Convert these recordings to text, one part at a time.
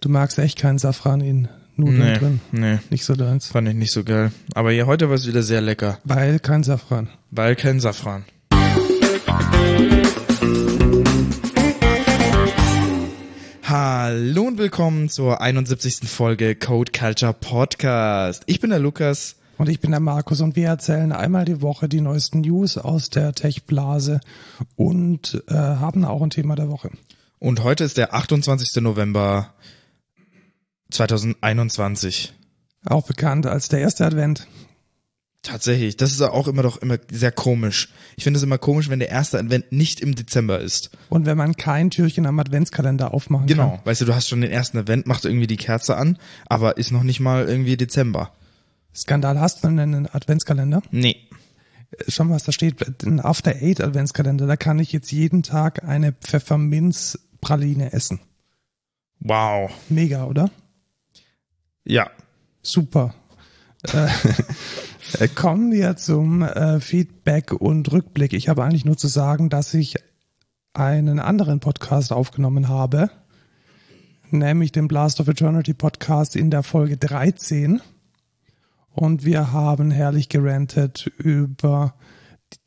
Du magst echt keinen Safran in Nudeln Nee, drin. nee, Nicht so deins. fand ich nicht so geil. Aber ja, heute war es wieder sehr lecker, Weil kein Safran. weil kein Safran. Hallo und willkommen zur 71. Folge Code Culture Podcast. Ich bin der Lukas. Und ich bin der Markus und wir erzählen einmal die Woche die neuesten News aus der Tech-Blase und äh, haben auch ein Thema der Woche. Und heute ist der 28. November 2021. Auch bekannt als der erste Advent. Tatsächlich, das ist auch immer doch immer sehr komisch. Ich finde es immer komisch, wenn der erste Advent nicht im Dezember ist. Und wenn man kein Türchen am Adventskalender aufmachen Genau, kann. weißt du, du hast schon den ersten Advent, macht irgendwie die Kerze an, aber ist noch nicht mal irgendwie Dezember. Skandal hast du einen Adventskalender? Nee. Schau mal, was da steht. Ein After Eight Adventskalender. Da kann ich jetzt jeden Tag eine Pfefferminzpraline essen. Wow. Mega, oder? Ja. Super. äh, kommen wir zum äh, Feedback und Rückblick. Ich habe eigentlich nur zu sagen, dass ich einen anderen Podcast aufgenommen habe, nämlich den Blast of Eternity Podcast in der Folge 13. Und wir haben herrlich gerantet über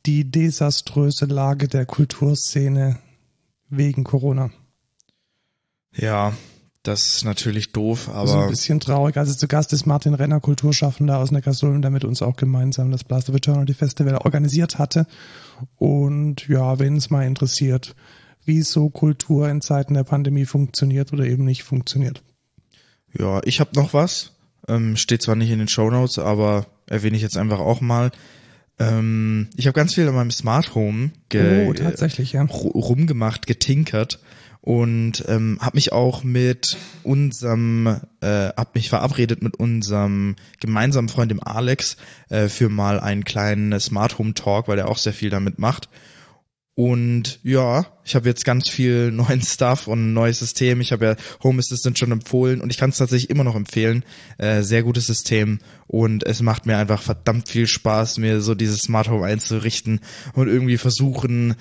die desaströse Lage der Kulturszene wegen Corona. Ja, das ist natürlich doof, Also ein aber bisschen traurig. Also zu Gast ist Martin Renner, Kulturschaffender aus Neckarsulm, der mit uns auch gemeinsam das Blast of Eternity Festival organisiert hatte. Und ja, wenn es mal interessiert, wie so Kultur in Zeiten der Pandemie funktioniert oder eben nicht funktioniert. ja, ich habe noch was. Ähm, steht zwar nicht in den Shownotes, aber erwähne ich jetzt einfach auch mal. Ähm, ich habe ganz viel an meinem Smart Home ge oh, tatsächlich, ja. ru- rumgemacht, getinkert und ähm, habe mich auch mit unserem, äh, hab mich verabredet mit unserem gemeinsamen Freund dem Alex äh, für mal einen kleinen Smart Home Talk, weil er auch sehr viel damit macht. Und ja, ich habe jetzt ganz viel neuen Stuff und ein neues System. Ich habe ja Home Assistant schon empfohlen und ich kann es tatsächlich immer noch empfehlen. Äh, sehr gutes System und es macht mir einfach verdammt viel Spaß, mir so dieses Smart Home einzurichten und irgendwie versuchen,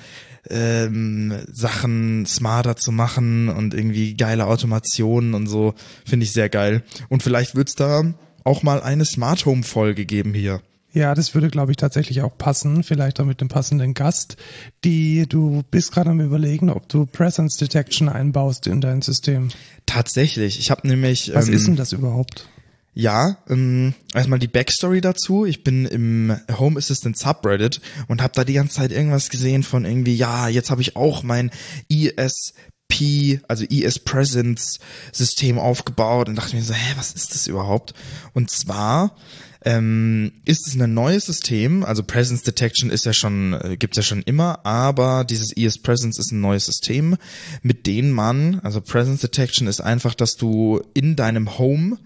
ähm, Sachen smarter zu machen und irgendwie geile Automationen und so. Finde ich sehr geil. Und vielleicht wird's da auch mal eine Smart Home Folge geben hier. Ja, das würde, glaube ich, tatsächlich auch passen. Vielleicht auch mit dem passenden Gast. Die, du bist gerade am überlegen, ob du Presence Detection einbaust in dein System. Tatsächlich. Ich habe nämlich. Was ähm, ist denn das überhaupt? Ja, ähm, erstmal die Backstory dazu. Ich bin im Home Assistant Subreddit und habe da die ganze Zeit irgendwas gesehen von irgendwie, ja, jetzt habe ich auch mein ESP, also ES Presence System aufgebaut und dachte mir so, hä, was ist das überhaupt? Und zwar ähm, ist es ein neues System, also Presence Detection ist ja schon, äh, gibt's ja schon immer, aber dieses ES Presence ist ein neues System, mit dem man, also Presence Detection ist einfach, dass du in deinem Home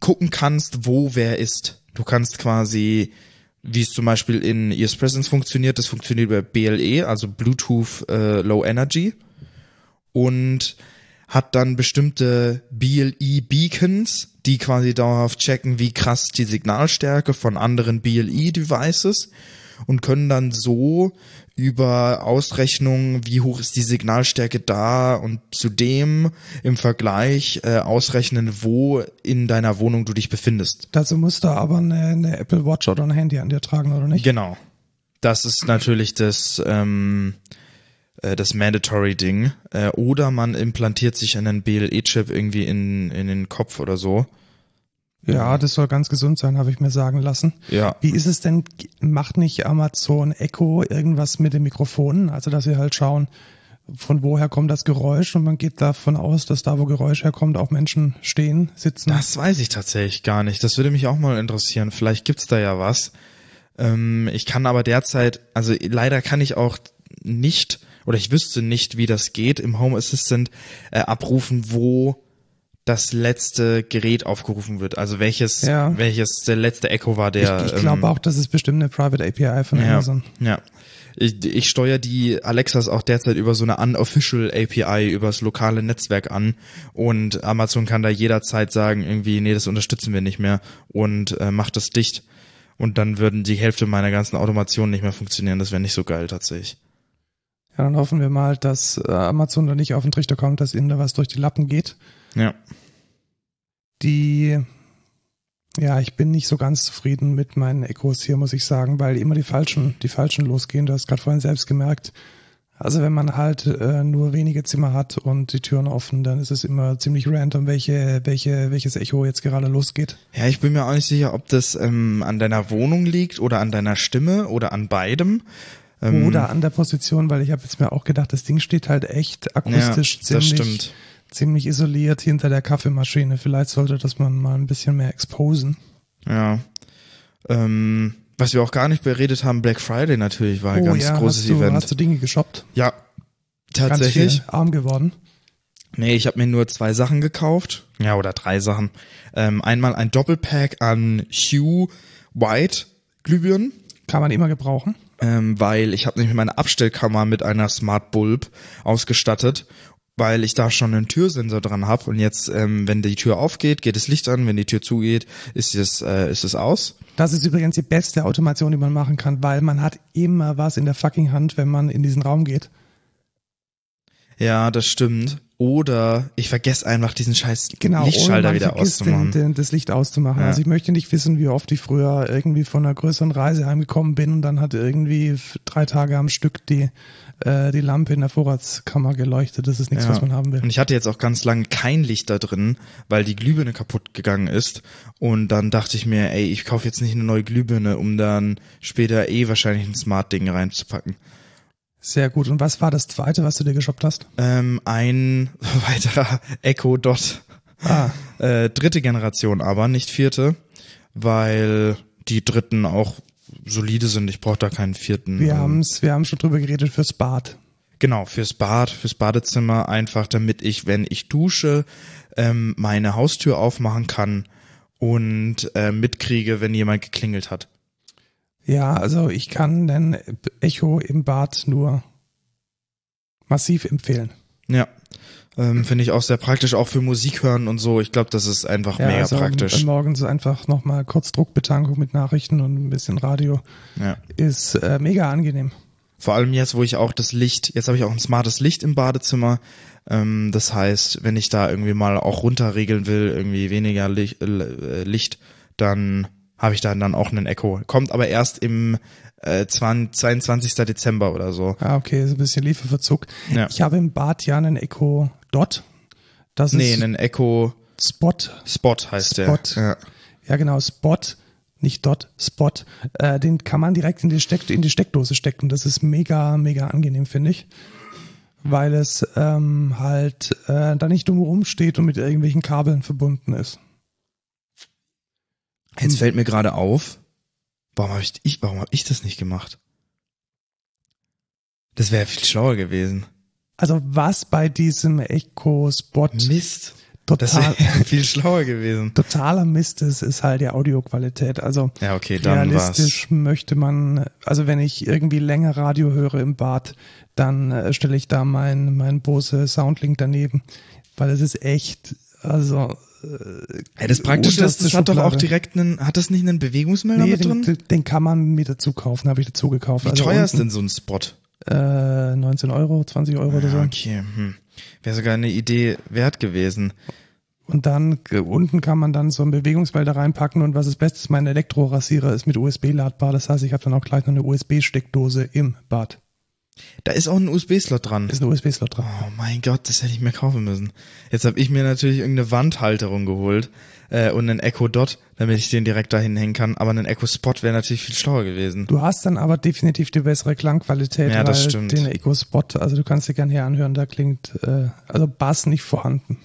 gucken kannst, wo wer ist. Du kannst quasi, wie es zum Beispiel in ES Presence funktioniert, das funktioniert über BLE, also Bluetooth äh, Low Energy und hat dann bestimmte BLE Beacons, die quasi dauerhaft checken, wie krass die Signalstärke von anderen BLE Devices und können dann so über Ausrechnungen, wie hoch ist die Signalstärke da und zudem im Vergleich äh, ausrechnen, wo in deiner Wohnung du dich befindest. Dazu musst du aber eine, eine Apple Watch oder ein Handy an dir tragen, oder nicht? Genau. Das ist natürlich das, ähm, äh, das Mandatory-Ding. Äh, oder man implantiert sich einen BLE-Chip irgendwie in, in den Kopf oder so. Ja, das soll ganz gesund sein, habe ich mir sagen lassen. Ja. Wie ist es denn, macht nicht Amazon Echo irgendwas mit den Mikrofonen? Also, dass sie halt schauen, von woher kommt das Geräusch und man geht davon aus, dass da, wo Geräusch herkommt, auch Menschen stehen, sitzen. Das weiß ich tatsächlich gar nicht. Das würde mich auch mal interessieren. Vielleicht gibt's da ja was. Ähm, ich kann aber derzeit, also leider kann ich auch nicht, oder ich wüsste nicht, wie das geht, im Home Assistant äh, abrufen, wo das letzte Gerät aufgerufen wird. Also welches, Ja. welches der letzte Echo war, der. ich ich glaube ähm, auch, das ist bestimmt eine Private API von ja, Amazon. ja. Ich, ich steuere die Alexas auch derzeit über so eine unofficial API übers lokale Netzwerk an und Amazon kann da jederzeit sagen, irgendwie, nee, das unterstützen wir nicht mehr und äh, macht das dicht. Und dann würden die Hälfte meiner ganzen Automationen nicht mehr funktionieren. Das wäre nicht so geil tatsächlich. Ja, dann hoffen wir mal, dass äh, Amazon da nicht auf den Trichter kommt, dass ihnen da was durch die Lappen geht. Ja. Die, ja, ich bin nicht so ganz zufrieden mit meinen Echos hier, muss ich sagen, weil immer die falschen, die falschen losgehen. Du hast gerade vorhin selbst gemerkt. Also wenn man halt äh, nur wenige Zimmer hat und die Türen offen, dann ist es immer ziemlich random, welche, welche, welches Echo jetzt gerade losgeht. Ja, ich bin mir auch nicht sicher, ob das ähm, an deiner Wohnung liegt oder an deiner Stimme oder an beidem. Ähm, Oder an der Position, weil ich habe jetzt mir auch gedacht, das Ding steht halt echt akustisch ja, ziemlich, ziemlich isoliert hinter der Kaffeemaschine. Vielleicht sollte das man mal ein bisschen mehr exposen. Ja. Ähm, was wir auch gar nicht beredet haben, Black Friday natürlich war ein ganz großes Oh hast du, Event. hast du Dinge geshoppt? ja, Ganz tatsächlich. arm geworden. Nee, ich habe mir nur zwei Sachen gekauft. Ja, oder drei Sachen. Ähm, einmal ein Doppelpack an Hue White Glühbirnen, Kann man immer gebrauchen. ähm, weil ich habe nämlich meine Abstellkammer mit einer Smart Bulb ausgestattet, weil ich da schon einen Türsensor dran habe und jetzt, ähm, wenn die Tür aufgeht, geht das Licht an, wenn die Tür zugeht, ist es äh, ist es aus. Das ist übrigens die beste Automation, die man machen kann, weil man hat immer was in der fucking Hand, wenn man in diesen Raum geht. Ja, das stimmt. Oder ich vergesse einfach diesen scheiß Genau, Lichtschalter wieder auszumachen. Den, den, das Licht auszumachen. Ja. Also ich möchte nicht wissen, wie oft ich früher irgendwie von einer größeren Reise heimgekommen bin und dann hat irgendwie drei Tage am Stück die, äh, die Lampe in der Vorratskammer geleuchtet. Das ist nichts, Ja. was man haben will. Und ich hatte jetzt auch ganz lange kein Licht da drin, weil die Glühbirne kaputt gegangen ist. Und dann dachte ich mir, ey, ich kaufe jetzt nicht eine neue Glühbirne, um dann später eh wahrscheinlich ein Smart-Ding reinzupacken. Sehr gut. Und was war das zweite, was du dir geshoppt hast? Ähm, ein weiterer Echo Dot. Ah, Äh, dritte Generation aber, nicht vierte, weil die dritten auch solide sind. Ich brauche da keinen vierten. wir Ähm, haben's, wir haben schon drüber geredet fürs Bad. Genau, fürs Bad, fürs Badezimmer, einfach damit ich, wenn ich dusche, ähm, meine Haustür aufmachen kann und äh, mitkriege, wenn jemand geklingelt hat. Ja, also ich kann den Echo im Bad nur massiv empfehlen. Ja, ähm, finde ich auch sehr praktisch, auch für Musik hören und so. Ich glaube, das ist einfach Ja, mega also praktisch. morgens einfach nochmal kurz Druckbetankung mit Nachrichten und ein bisschen Radio Ja. ist äh, mega angenehm. Vor allem jetzt, wo ich auch das Licht, jetzt habe ich auch ein smartes Licht im Badezimmer. Ähm, das heißt, wenn ich da irgendwie mal auch runterregeln will, irgendwie weniger Licht, äh, Licht dann habe ich da dann auch einen Echo. Kommt aber erst im äh, 20, 22. Dezember oder so. Ah, okay, so ein bisschen Lieferverzug. Ja. Ich habe im Bad ja einen Echo Dot. Das Nee, ist einen Echo Spot. Spot heißt Spot. der. Ja. Ja, genau, Spot. Nicht Dot, Spot. Äh, den kann man direkt in die, Steck in die Steckdose stecken. Das ist mega, mega angenehm, finde ich. Weil es ähm, halt äh, da nicht dumm rumsteht und mit irgendwelchen Kabeln verbunden ist. Jetzt fällt mir gerade auf, warum habe ich, ich, warum hab ich das nicht gemacht? Das wäre viel schlauer gewesen. Also was bei diesem Echo Spot Mist. Das total, wäre viel schlauer gewesen. totaler Mist ist, ist halt die Audioqualität. Also Ja, okay, dann war's. realistisch möchte man, also wenn ich irgendwie länger Radio höre im Bad, dann äh, stelle ich da mein, mein Bose Soundlink daneben, weil es ist echt, also Ja, das Praktische ist, unterste das hat doch auch direkt einen, hat das nicht einen Bewegungsmelder nee, mit den, drin? den kann man mit dazu kaufen, habe ich dazu gekauft. Wie also teuer ist unten, denn so ein Spot? Äh, 19 Euro, 20 Euro oder so. Ja, okay, hm. Wäre sogar eine Idee wert gewesen. Und dann äh, unten kann man dann so ein Bewegungsmelder reinpacken und was ist, mein Elektrorasierer ist mit USB ladbar. Das heißt, ich habe dann auch gleich noch eine USB-Steckdose im Bad. Da ist auch ein USB-Slot dran. Ist ein USB-Slot dran. Oh mein Gott, das hätte ich mir kaufen müssen. Jetzt habe ich mir natürlich irgendeine Wandhalterung geholt äh, und einen Echo Dot, damit ich den direkt dahin hängen kann. Aber ein Echo Spot wäre natürlich viel schlauer gewesen. Du hast dann aber definitiv die bessere Klangqualität, Ja, das stimmt. den Echo Spot, also du kannst dir gerne hier anhören, da klingt äh, also Bass nicht vorhanden.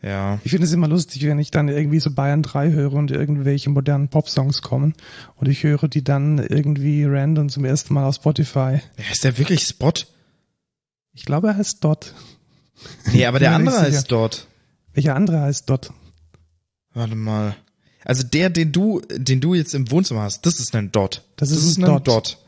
Ja, Ich finde es immer lustig, wenn ich dann irgendwie so Bayern 3 höre und irgendwelche modernen Popsongs kommen und ich höre die dann irgendwie random zum ersten Mal auf Spotify. Ja, ist der wirklich Spot? Ich glaube, er heißt Dot. Nee, aber der andere sicher. ist dort. Welcher andere heißt Dot? Warte mal. Also der, den du, den du jetzt im Wohnzimmer hast, das ist ein Dot. Das ist ein Dot.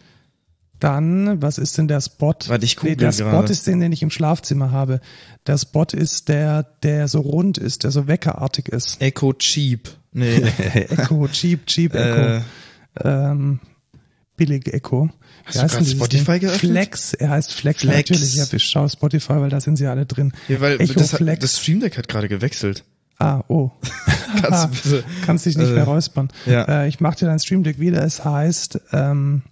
Dann, was ist denn der Spot? Warte, ich google Der Spot gerade. ist den, den ich im Schlafzimmer habe. Der Spot ist der, der so rund ist, der so weckerartig ist. Echo Cheap. Nee. Echo, Cheap, Cheap Echo. äh, Ähm, billig Echo. Hast du gerade Spotify geöffnet? Flex, er heißt Flex, Flex. natürlich. Ja, ich schaue Spotify, weil da sind sie alle drin. Ja, weil Echo das, Flex. das Stream Deck hat gerade gewechselt. ah, oh. Kannst du bitte, Kannst dich nicht äh, mehr räuspern. ja. Äh, ich mache dir dein Stream Deck wieder. Es heißt ähm,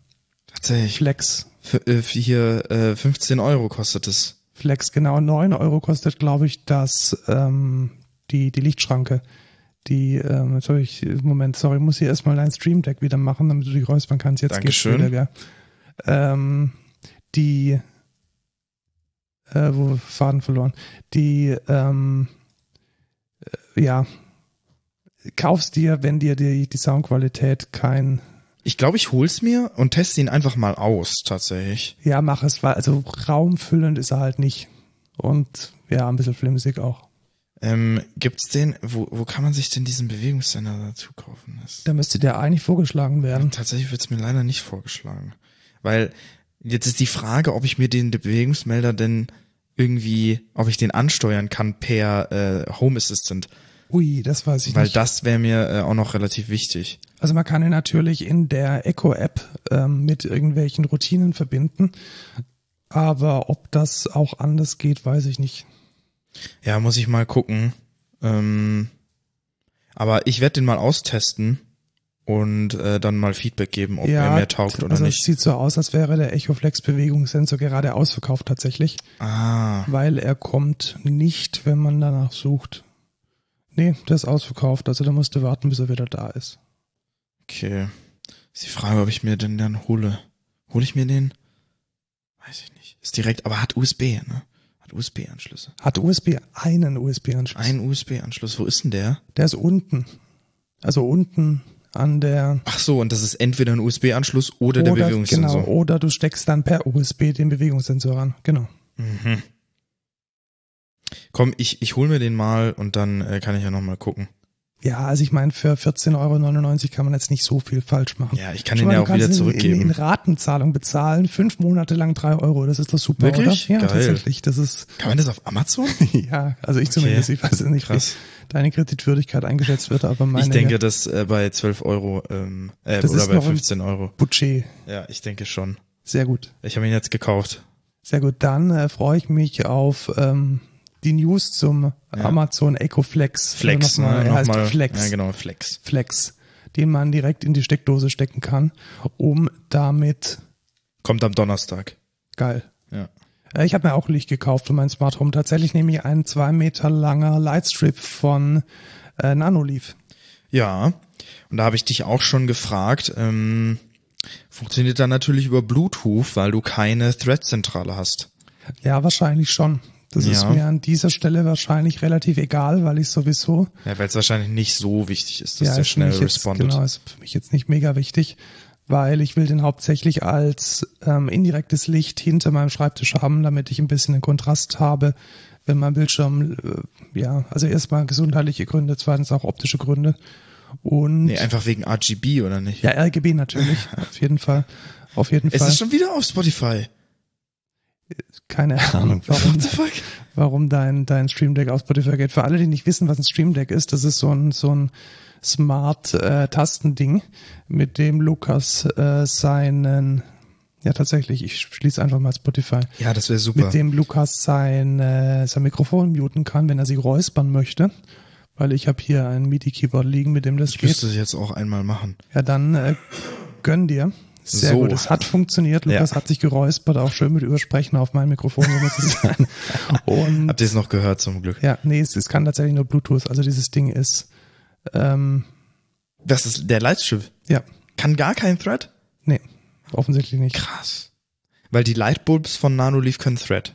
tatsächlich, Flex. für, äh, für hier äh, 15 Euro kostet es. Flex, genau. 9 Euro kostet, glaube ich, das ähm, die, die Lichtschranke. Die, ähm, jetzt habe ich, Moment, sorry, muss hier erstmal dein Stream Deck wieder machen, damit du dich räuspern kannst. Jetzt geht's Dankeschön. wieder, gell? Ähm, die, äh, wo Faden verloren. Die, ähm, äh, ja, kaufst dir, wenn dir die, die Soundqualität kein, Ich glaube, ich hol's mir und teste ihn einfach mal aus, tatsächlich. ja, mach es, weil, also raumfüllend ist er halt nicht. Und ja, ein bisschen flimsig auch. Ähm, gibt's den, wo, wo kann man sich denn diesen Bewegungssender dazu kaufen? Das, Da müsste der eigentlich vorgeschlagen werden. tatsächlich wird's mir leider nicht vorgeschlagen. Weil jetzt ist die Frage, ob ich mir den Bewegungsmelder denn irgendwie, ob ich den ansteuern kann per äh, Home Assistant. Ui, das weiß ich Weil nicht. das wäre mir äh, auch noch relativ wichtig. Also man kann ihn natürlich in der Echo-App ähm, mit irgendwelchen Routinen verbinden. Aber ob das auch anders geht, weiß ich nicht. Ja, muss ich mal gucken. Ähm, aber ich werde den mal austesten und äh, dann mal Feedback geben, ob er mir taugt oder also nicht. es sieht so aus, als wäre der Echoflex Bewegungssensor gerade ausverkauft tatsächlich, Ah, weil er kommt nicht, wenn man danach sucht. Nee, der ist ausverkauft, also da musst du warten, bis er wieder da ist. okay. Ist die Frage, ob ich mir den dann hole. Hole ich mir den? Weiß ich nicht. Ist direkt, aber hat USB, ne? Hat USB-Anschlüsse. Hat USB einen USB-Anschluss. Ein USB-Anschluss. Wo ist denn der? Der ist unten. Also unten an der Ach so, und das ist entweder ein USB-Anschluss oder, der oder, Bewegungssensor. Genau, oder du steckst dann per USB den Bewegungssensor an. Genau. Mhm. Komm, ich, ich hol mir den mal und dann äh, kann ich ja noch mal gucken. Ja, also ich meine, für 14,99 Euro kann man jetzt nicht so viel falsch machen. Ja, ich kann den ja auch wieder zurückgeben. In, in Ratenzahlung bezahlen, fünf Monate lang drei Euro. Das ist doch super, Wirklich? oder? Ja, Geil. tatsächlich. Das ist, Kann man das auf Amazon? ja, also ich zumindest, ich weiß nicht, Krass. wie deine Kreditwürdigkeit eingeschätzt wird, aber meine ich denke, dass äh, bei 12 Euro ähm, äh, Das oder bei noch ein- 15 Euro. Budget. Ja, ich denke schon. Sehr gut. Ich habe ihn jetzt gekauft. Sehr gut. Dann äh, freue ich mich auf ähm, die News zum Ja. Amazon Echo Flex. Flex, ne? er heißt Nochmal- Flex. Ja, genau, Flex. Flex, den man direkt in die Steckdose stecken kann, um damit Kommt am Donnerstag. geil. Ja. Äh, Ich habe mir auch Licht gekauft für mein Smart Home. Tatsächlich nehme ich ein zwei Meter langer Lightstrip von äh, Nanoleaf. Ja, und da habe ich dich auch schon gefragt, ähm, funktioniert dann natürlich über Bluetooth, weil du keine Thread-Zentrale hast. Ja, wahrscheinlich schon. Das ist Ja. mir an dieser Stelle wahrscheinlich relativ egal, weil ich sowieso Ja, weil es wahrscheinlich nicht so wichtig ist, dass ja, der ist schnell mich jetzt, respondet. genau, ist für mich jetzt nicht mega wichtig, weil ich will den hauptsächlich als ähm, indirektes Licht hinter meinem Schreibtisch haben, damit ich ein bisschen einen Kontrast habe, wenn mein Bildschirm, äh, ja, also erstmal gesundheitliche Gründe, zweitens auch optische Gründe und Nee, einfach wegen RGB oder nicht? ja, RGB natürlich, auf jeden Fall, auf jeden es Fall. ist schon wieder auf Spotify. Keine Ahnung, warum, warum dein, dein Stream Deck auf Spotify geht. Für alle, die nicht wissen, was ein Stream Deck ist, das ist so ein, so ein Smart äh, mit dem Lukas äh, seinen, ja tatsächlich, ich schließe einfach mal Spotify, Ja, das wäre super. mit dem Lukas sein, äh, sein Mikrofon muten kann, wenn er sich räuspern möchte. Weil ich habe hier ein MIDI-Keyboard liegen, mit dem das ich geht. müsste es jetzt auch einmal machen. Ja, dann äh, gönn dir. Sehr So. gut, es hat funktioniert. Lukas Ja. hat sich geräuspert, auch schön mit Übersprechen auf mein Mikrofon, muss es sein. Und Habt ihr es noch gehört zum Glück? ja, nee, es, es kann tatsächlich nur Bluetooth. Also dieses Ding ist, ähm, Das ist der Lightstrip. ja, Kann gar kein Thread? nee, offensichtlich nicht. Krass. Weil die Lightbulbs von Nanoleaf können Thread.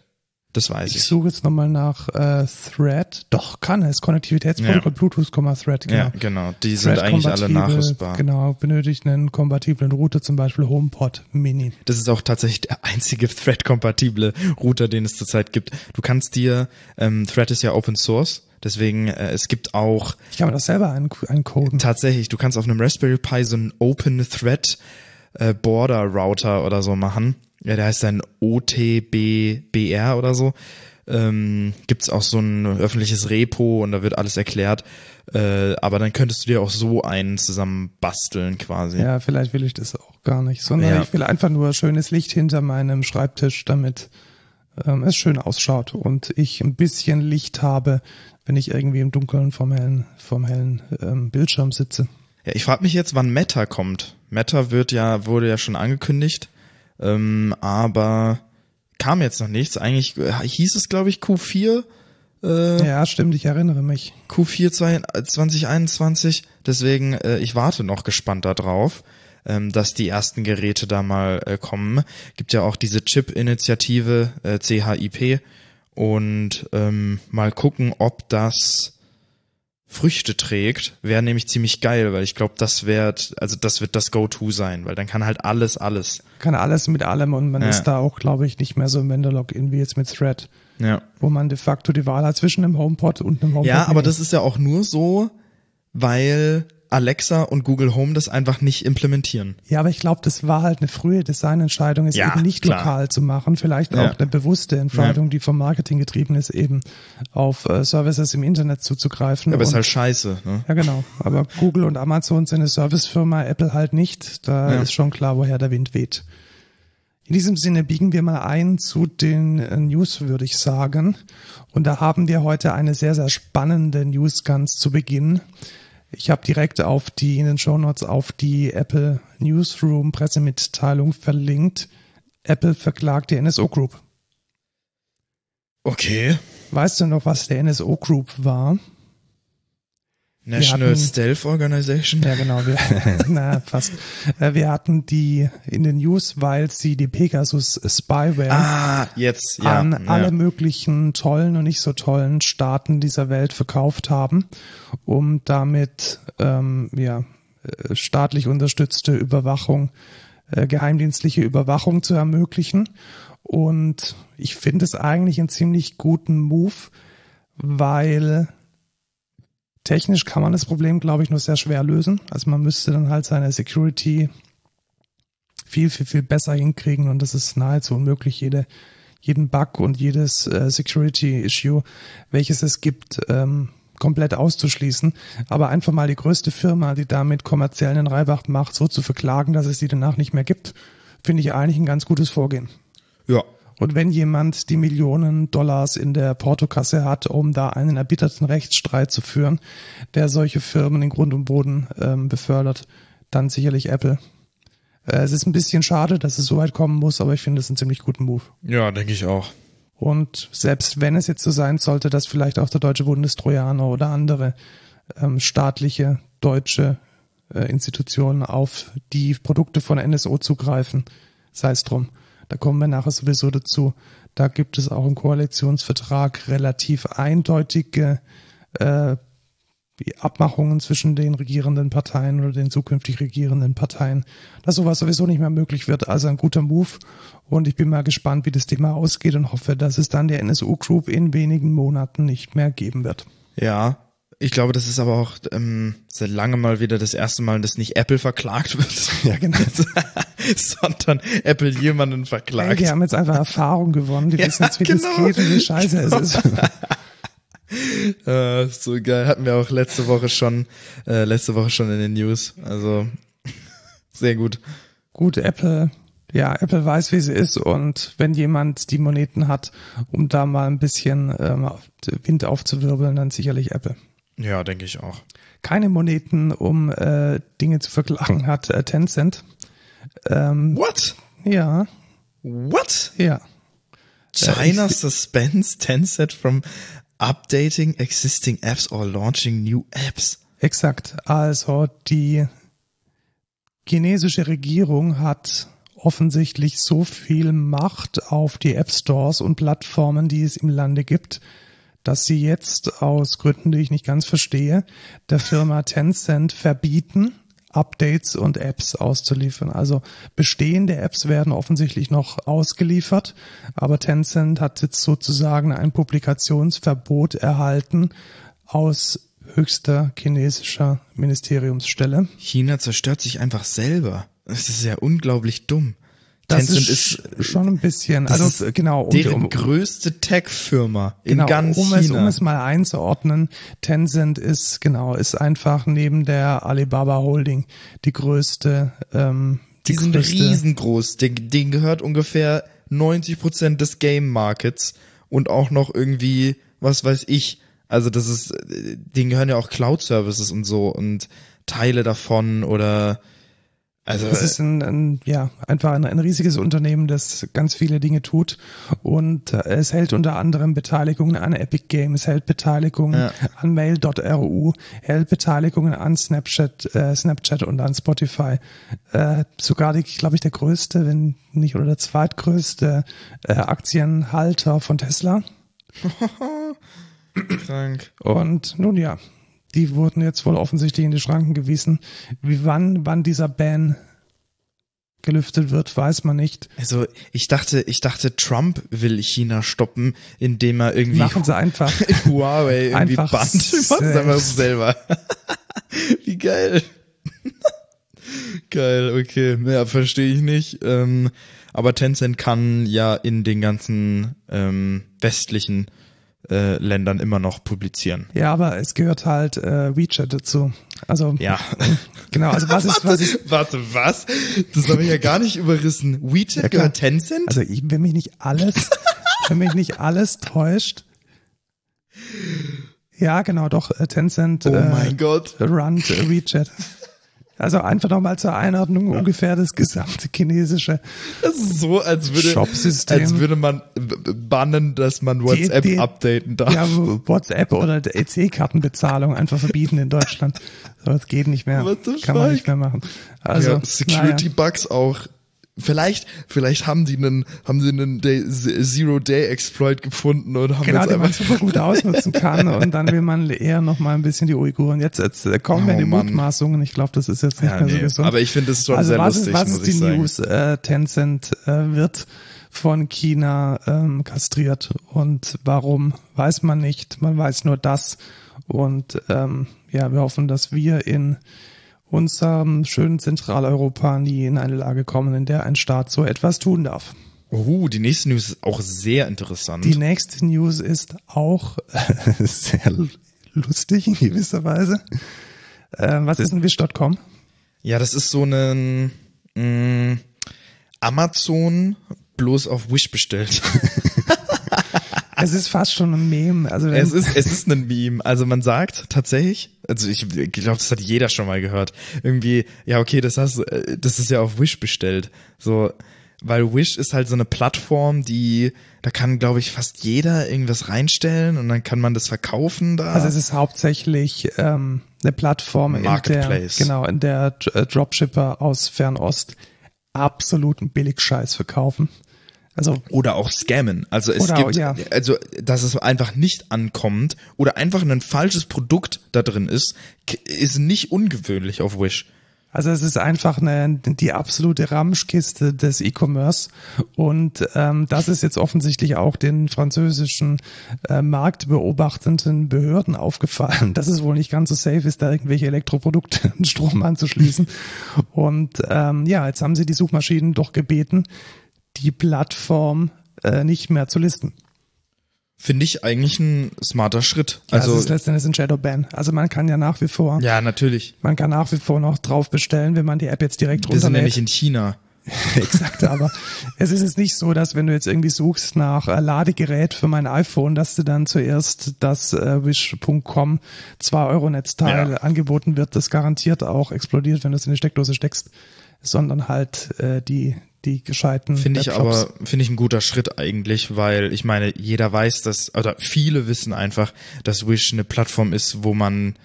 Das weiß Ich ich. suche jetzt nochmal nach äh, Thread. Doch, kann es. Konnektivitätsprotokoll Ja. Bluetooth, Thread, genau. Ja, genau. Die sind eigentlich alle nachrüstbar. Genau, benötigt einen kompatiblen Router, zum Beispiel HomePod Mini. Das ist auch tatsächlich der einzige Thread-kompatible Router, den es zurzeit gibt. Du kannst dir, ähm, Thread ist ja Open Source, deswegen äh, es gibt auch Ich kann mir das selber ein- eincoden. tatsächlich, du kannst auf einem Raspberry Pi so einen Open Thread äh, Border Router oder so machen. Ja, der heißt dann OTBBR oder so. ähm, gibt's auch so ein öffentliches Repo und da wird alles erklärt. Äh, aber dann könntest du dir auch so einen zusammen basteln quasi. Ja, vielleicht will ich das auch gar nicht, sondern Ja. ich will einfach nur schönes Licht hinter meinem Schreibtisch, damit ähm, es schön ausschaut und ich ein bisschen Licht habe, wenn ich irgendwie im Dunkeln vom hellen, vom hellen ähm, Bildschirm sitze. Ja, ich frage mich jetzt, wann Meta kommt. Meta wird ja, wurde ja schon angekündigt, ähm, aber kam jetzt noch nichts. Eigentlich äh, hieß es, glaube ich, Q4, äh, Ja, stimmt, ich erinnere mich. Q4 zwei- 2021. Deswegen, äh, ich warte noch gespannt darauf, ähm, dass die ersten Geräte da mal äh, kommen. Gibt ja auch diese Chip-Initiative äh, CHIP und ähm, mal gucken, ob das Früchte trägt, wäre nämlich ziemlich geil, weil ich glaube, das wird, also das wird das Go-To sein, weil dann kann halt alles, alles. Kann alles mit allem und man Ja. ist da auch, glaube ich, nicht mehr so im Vendor-Login wie jetzt mit Thread, Ja. wo man de facto die Wahl hat zwischen einem HomePod und einem HomePod. Ja, aber das ist ja auch nur so, weil Alexa und Google Home das einfach nicht implementieren. Ja, aber ich glaube, das war halt eine frühe Designentscheidung, es Ja, eben nicht klar. lokal zu machen. Vielleicht Ja. auch eine bewusste Entscheidung, die vom Marketing getrieben ist, eben auf äh, Services im Internet zuzugreifen. Aber ist Und- halt scheiße, ne? ja, genau. Aber Google und Amazon sind eine Servicefirma, Apple halt nicht. Da Ja. ist schon klar, woher der Wind weht. In diesem Sinne biegen wir mal ein zu den äh, News, würde ich sagen. Und da haben wir heute eine sehr, sehr spannende News ganz zu Beginn. Ich habe direkt auf die, in den Shownotes auf die Apple Newsroom Pressemitteilung verlinkt. Apple verklagt die NSO Group. Okay. Weißt du noch, was der NSO Group war? National hatten- Stealth Organization. Ja, genau. Wir, na, fast. Äh, Wir hatten die in den News, weil sie die Pegasus Spyware Ah, jetzt, ja. an ja. alle möglichen tollen und nicht so tollen Staaten dieser Welt verkauft haben, um damit ähm, ja, äh, staatlich unterstützte Überwachung, äh, geheimdienstliche Überwachung zu ermöglichen. Und ich finde es eigentlich einen ziemlich guten Move, weil technisch kann man das Problem, glaube ich, nur sehr schwer lösen. Also man müsste dann halt seine Security viel, viel, viel besser hinkriegen und das ist nahezu unmöglich, jede, jeden Bug und jedes äh, Security-Issue, welches es gibt, ähm, komplett auszuschließen. Aber einfach mal die größte Firma, die damit kommerziellen Reibach macht, so zu verklagen, dass es sie danach nicht mehr gibt, finde ich eigentlich ein ganz gutes Vorgehen. Ja. Und wenn jemand die Millionen Dollars in der Portokasse hat, um da einen erbitterten Rechtsstreit zu führen, der solche Firmen in Grund und Boden ähm, befördert, dann sicherlich Apple. Äh, es ist ein bisschen schade, dass es so weit kommen muss, aber ich finde es einen ziemlich guten Move. Ja, denke ich auch. Und selbst wenn es jetzt so sein sollte, dass vielleicht auch der deutsche Bundestrojaner oder andere ähm, staatliche deutsche äh, Institutionen auf die Produkte von NSO zugreifen, sei es drum. Da kommen wir nachher sowieso dazu. Da gibt es auch im Koalitionsvertrag relativ eindeutige äh, Abmachungen zwischen den regierenden Parteien oder den zukünftig regierenden Parteien, dass sowas sowieso nicht mehr möglich wird. Also ein guter Move. Und ich bin mal gespannt, wie das Thema ausgeht und hoffe, dass es dann der NSU Group in wenigen Monaten nicht mehr geben wird. Ja. Ich glaube, das ist aber auch ähm, seit langem mal wieder das erste Mal, dass nicht Apple verklagt wird. Ja, genau. sondern Apple jemanden Hey, verklagt. die haben jetzt einfach Erfahrung gewonnen. Die Ja, wissen jetzt, wie genau. das geht und wie scheiße es ist. Äh, so geil. Hatten wir auch letzte Woche schon, äh, letzte Woche schon in den News. Also sehr gut. Gut, Apple, ja, Apple weiß, wie sie ist und wenn jemand die Moneten hat, um da mal ein bisschen ähm, Wind aufzuwirbeln, dann sicherlich Apple. Ja, denke ich auch. Keine Moneten, um äh, Dinge zu verklagen, hat äh, Tencent. Ähm, What? ja, What? ja. China suspends Tencent from updating existing apps or launching new apps. Exakt. Also die chinesische Regierung hat offensichtlich so viel Macht auf die App Stores und Plattformen, die es im Lande gibt, dass sie jetzt aus Gründen, die ich nicht ganz verstehe, der Firma Tencent verbieten, Updates und Apps auszuliefern. Also bestehende Apps werden offensichtlich noch ausgeliefert, aber Tencent hat jetzt sozusagen ein Publikationsverbot erhalten aus höchster chinesischer Ministeriumsstelle. China zerstört sich einfach selber. Das ist ja unglaublich dumm. Das Tencent ist, ist schon ein bisschen, also ist genau, um, deren um, größte Tech-Firma in genau, ganz um es, China. um es mal einzuordnen, Tencent ist genau, ist einfach neben der Alibaba Holding die größte, ähm, die sind größte, riesengroß. Den, denen gehört ungefähr 90 Prozent des Game Markets und auch noch irgendwie, was weiß ich. Also das ist, äh, denen gehören ja auch Cloud Services und so und Teile davon oder also Es ist ein, ein ja einfach ein, ein riesiges Unternehmen, das ganz viele Dinge tut und äh, es hält unter anderem Beteiligungen an Epic Games, hält Beteiligungen Ja. an Mail.ru, hält Beteiligungen an Snapchat, äh, Snapchat und an Spotify. Äh, sogar, glaube ich, der größte, wenn nicht oder der zweitgrößte äh, Aktienhalter von Tesla. krank. Und nun ja, die wurden jetzt wohl offensichtlich in die Schranken gewiesen. Wie wann, wann dieser Ban gelüftet wird, weiß man nicht. Also ich dachte, ich dachte, Trump will China stoppen, indem er irgendwie Machen sie einfach. Huawei irgendwie Einfach bannt. Mach's selbst. einfach selber. Wie geil. geil, okay. Ja, verstehe ich nicht. Ähm, aber Tencent kann ja in den ganzen ähm, westlichen äh, Ländern immer noch publizieren. Ja, aber es gehört halt äh, WeChat dazu. Also Ja. genau, also was ist was ich, Warte, was? Das habe ich ja gar nicht überrissen. WeChat Ja, gehört Tencent? also ich, wenn mich nicht alles, wenn mich nicht alles täuscht. Ja, genau, doch äh, Tencent oh äh, mein Gott. äh, WeChat. Also einfach nochmal zur Einordnung ungefähr das gesamte chinesische Das ist so, als würde, Shop-System. als würde man bannen, dass man WhatsApp die- updaten darf. ja, WhatsApp oder EC-Kartenbezahlung einfach verbieten in Deutschland. So, das geht nicht mehr. Kann man nicht mehr machen. Also, ja, Security naja. Bugs auch. Vielleicht, vielleicht haben die einen, haben sie einen Day, Zero Day Exploit gefunden und haben Genau, jetzt den man einfach, super gut ausnutzen kann und dann will man eher noch mal ein bisschen die Uiguren. Jetzt, jetzt äh, kommen wir Oh in die Mann. Mutmaßungen. Ich glaube, das ist jetzt nicht ja, mehr so nee, gesund. aber ich finde es schon also sehr was lustig, ist, was ist die sagen. News? Äh, Tencent äh, wird von China ähm, kastriert und warum, weiß man nicht. Man weiß nur das und ähm, ja, wir hoffen, dass wir in unserem schönen Zentraleuropa nie in eine Lage kommen, in der ein Staat so etwas tun darf. Oh, die nächste News ist auch sehr interessant. Die nächste News ist auch sehr lustig in gewisser Weise. Äh, was ist ein Wish.com? ja, das ist so ein mh, Amazon bloß auf Wish bestellt. Es ist fast schon ein Meme. Also Es ist, es ist ein Meme. Also man sagt tatsächlich, also ich glaube, das hat jeder schon mal gehört. Irgendwie, ja, okay, das hast, äh, das ist ja auf Wish bestellt. So, weil Wish ist halt so eine Plattform, die, da kann, glaube ich, fast jeder irgendwas reinstellen und dann kann man das verkaufen da. also es ist hauptsächlich ähm, eine Plattform, in der, Marketplace. genau, in der äh, Dropshipper aus Fernost absoluten Billigscheiß verkaufen. Also oder auch scammen. Also es gibt, ja. also dass es einfach nicht ankommt oder einfach ein falsches Produkt da drin ist, ist nicht ungewöhnlich auf Wish. Also es ist einfach eine, die absolute Ramschkiste des E-Commerce und ähm, das ist jetzt offensichtlich auch den französischen äh, marktbeobachtenden Behörden aufgefallen, dass es wohl nicht ganz so safe ist, da irgendwelche Elektroprodukte an Strom anzuschließen. Und ähm, ja, jetzt haben sie die Suchmaschinen doch gebeten, die Plattform äh, nicht mehr zu listen. Finde ich eigentlich ein smarter Schritt. Also Also das ist letztendlich ein Shadowban. Also man kann ja nach wie vor, ja, natürlich. man kann nach wie vor noch drauf bestellen, wenn man die App jetzt direkt Wir sind ja runterlädt. nicht in China. Exakt, aber es ist jetzt nicht so, dass wenn du jetzt irgendwie suchst nach äh, Ladegerät für mein iPhone, dass du dann zuerst das äh, Wish.com 2 Euro Netzteil Ja. angeboten wird, das garantiert auch explodiert, wenn du es in die Steckdose steckst, sondern halt äh, die die gescheiten Finde ich Webshops. aber, finde ich ein guter Schritt eigentlich, weil ich meine, jeder weiß, dass, oder viele wissen einfach, dass Wish eine Plattform ist, wo man,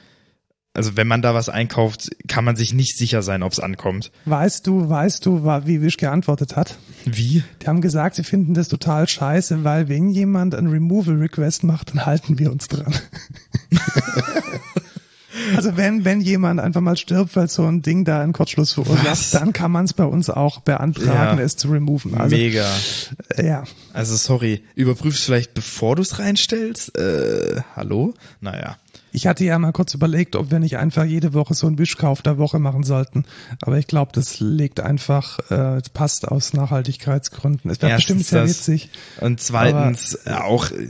also wenn man da was einkauft, kann man sich nicht sicher sein, ob es ankommt. Weißt du, weißt du, wie Wish geantwortet hat? Wie? Die haben gesagt, sie finden das total scheiße, weil wenn jemand ein Removal Request macht, dann halten wir uns dran. Also wenn, wenn jemand einfach mal stirbt, weil so ein Ding da einen Kurzschluss verursacht, dann kann man es bei uns auch beantragen, Ja. es zu removen. Also, Mega. äh, ja. Also sorry, überprüfst vielleicht bevor du es reinstellst? Äh, hallo? Naja. Ich hatte ja mal kurz überlegt, ob wir nicht einfach jede Woche so einen Wischkauf der Woche machen sollten. Aber ich glaube, das legt einfach, äh, passt aus Nachhaltigkeitsgründen. Es wäre bestimmt sehr das. witzig. Und zweitens auch äh,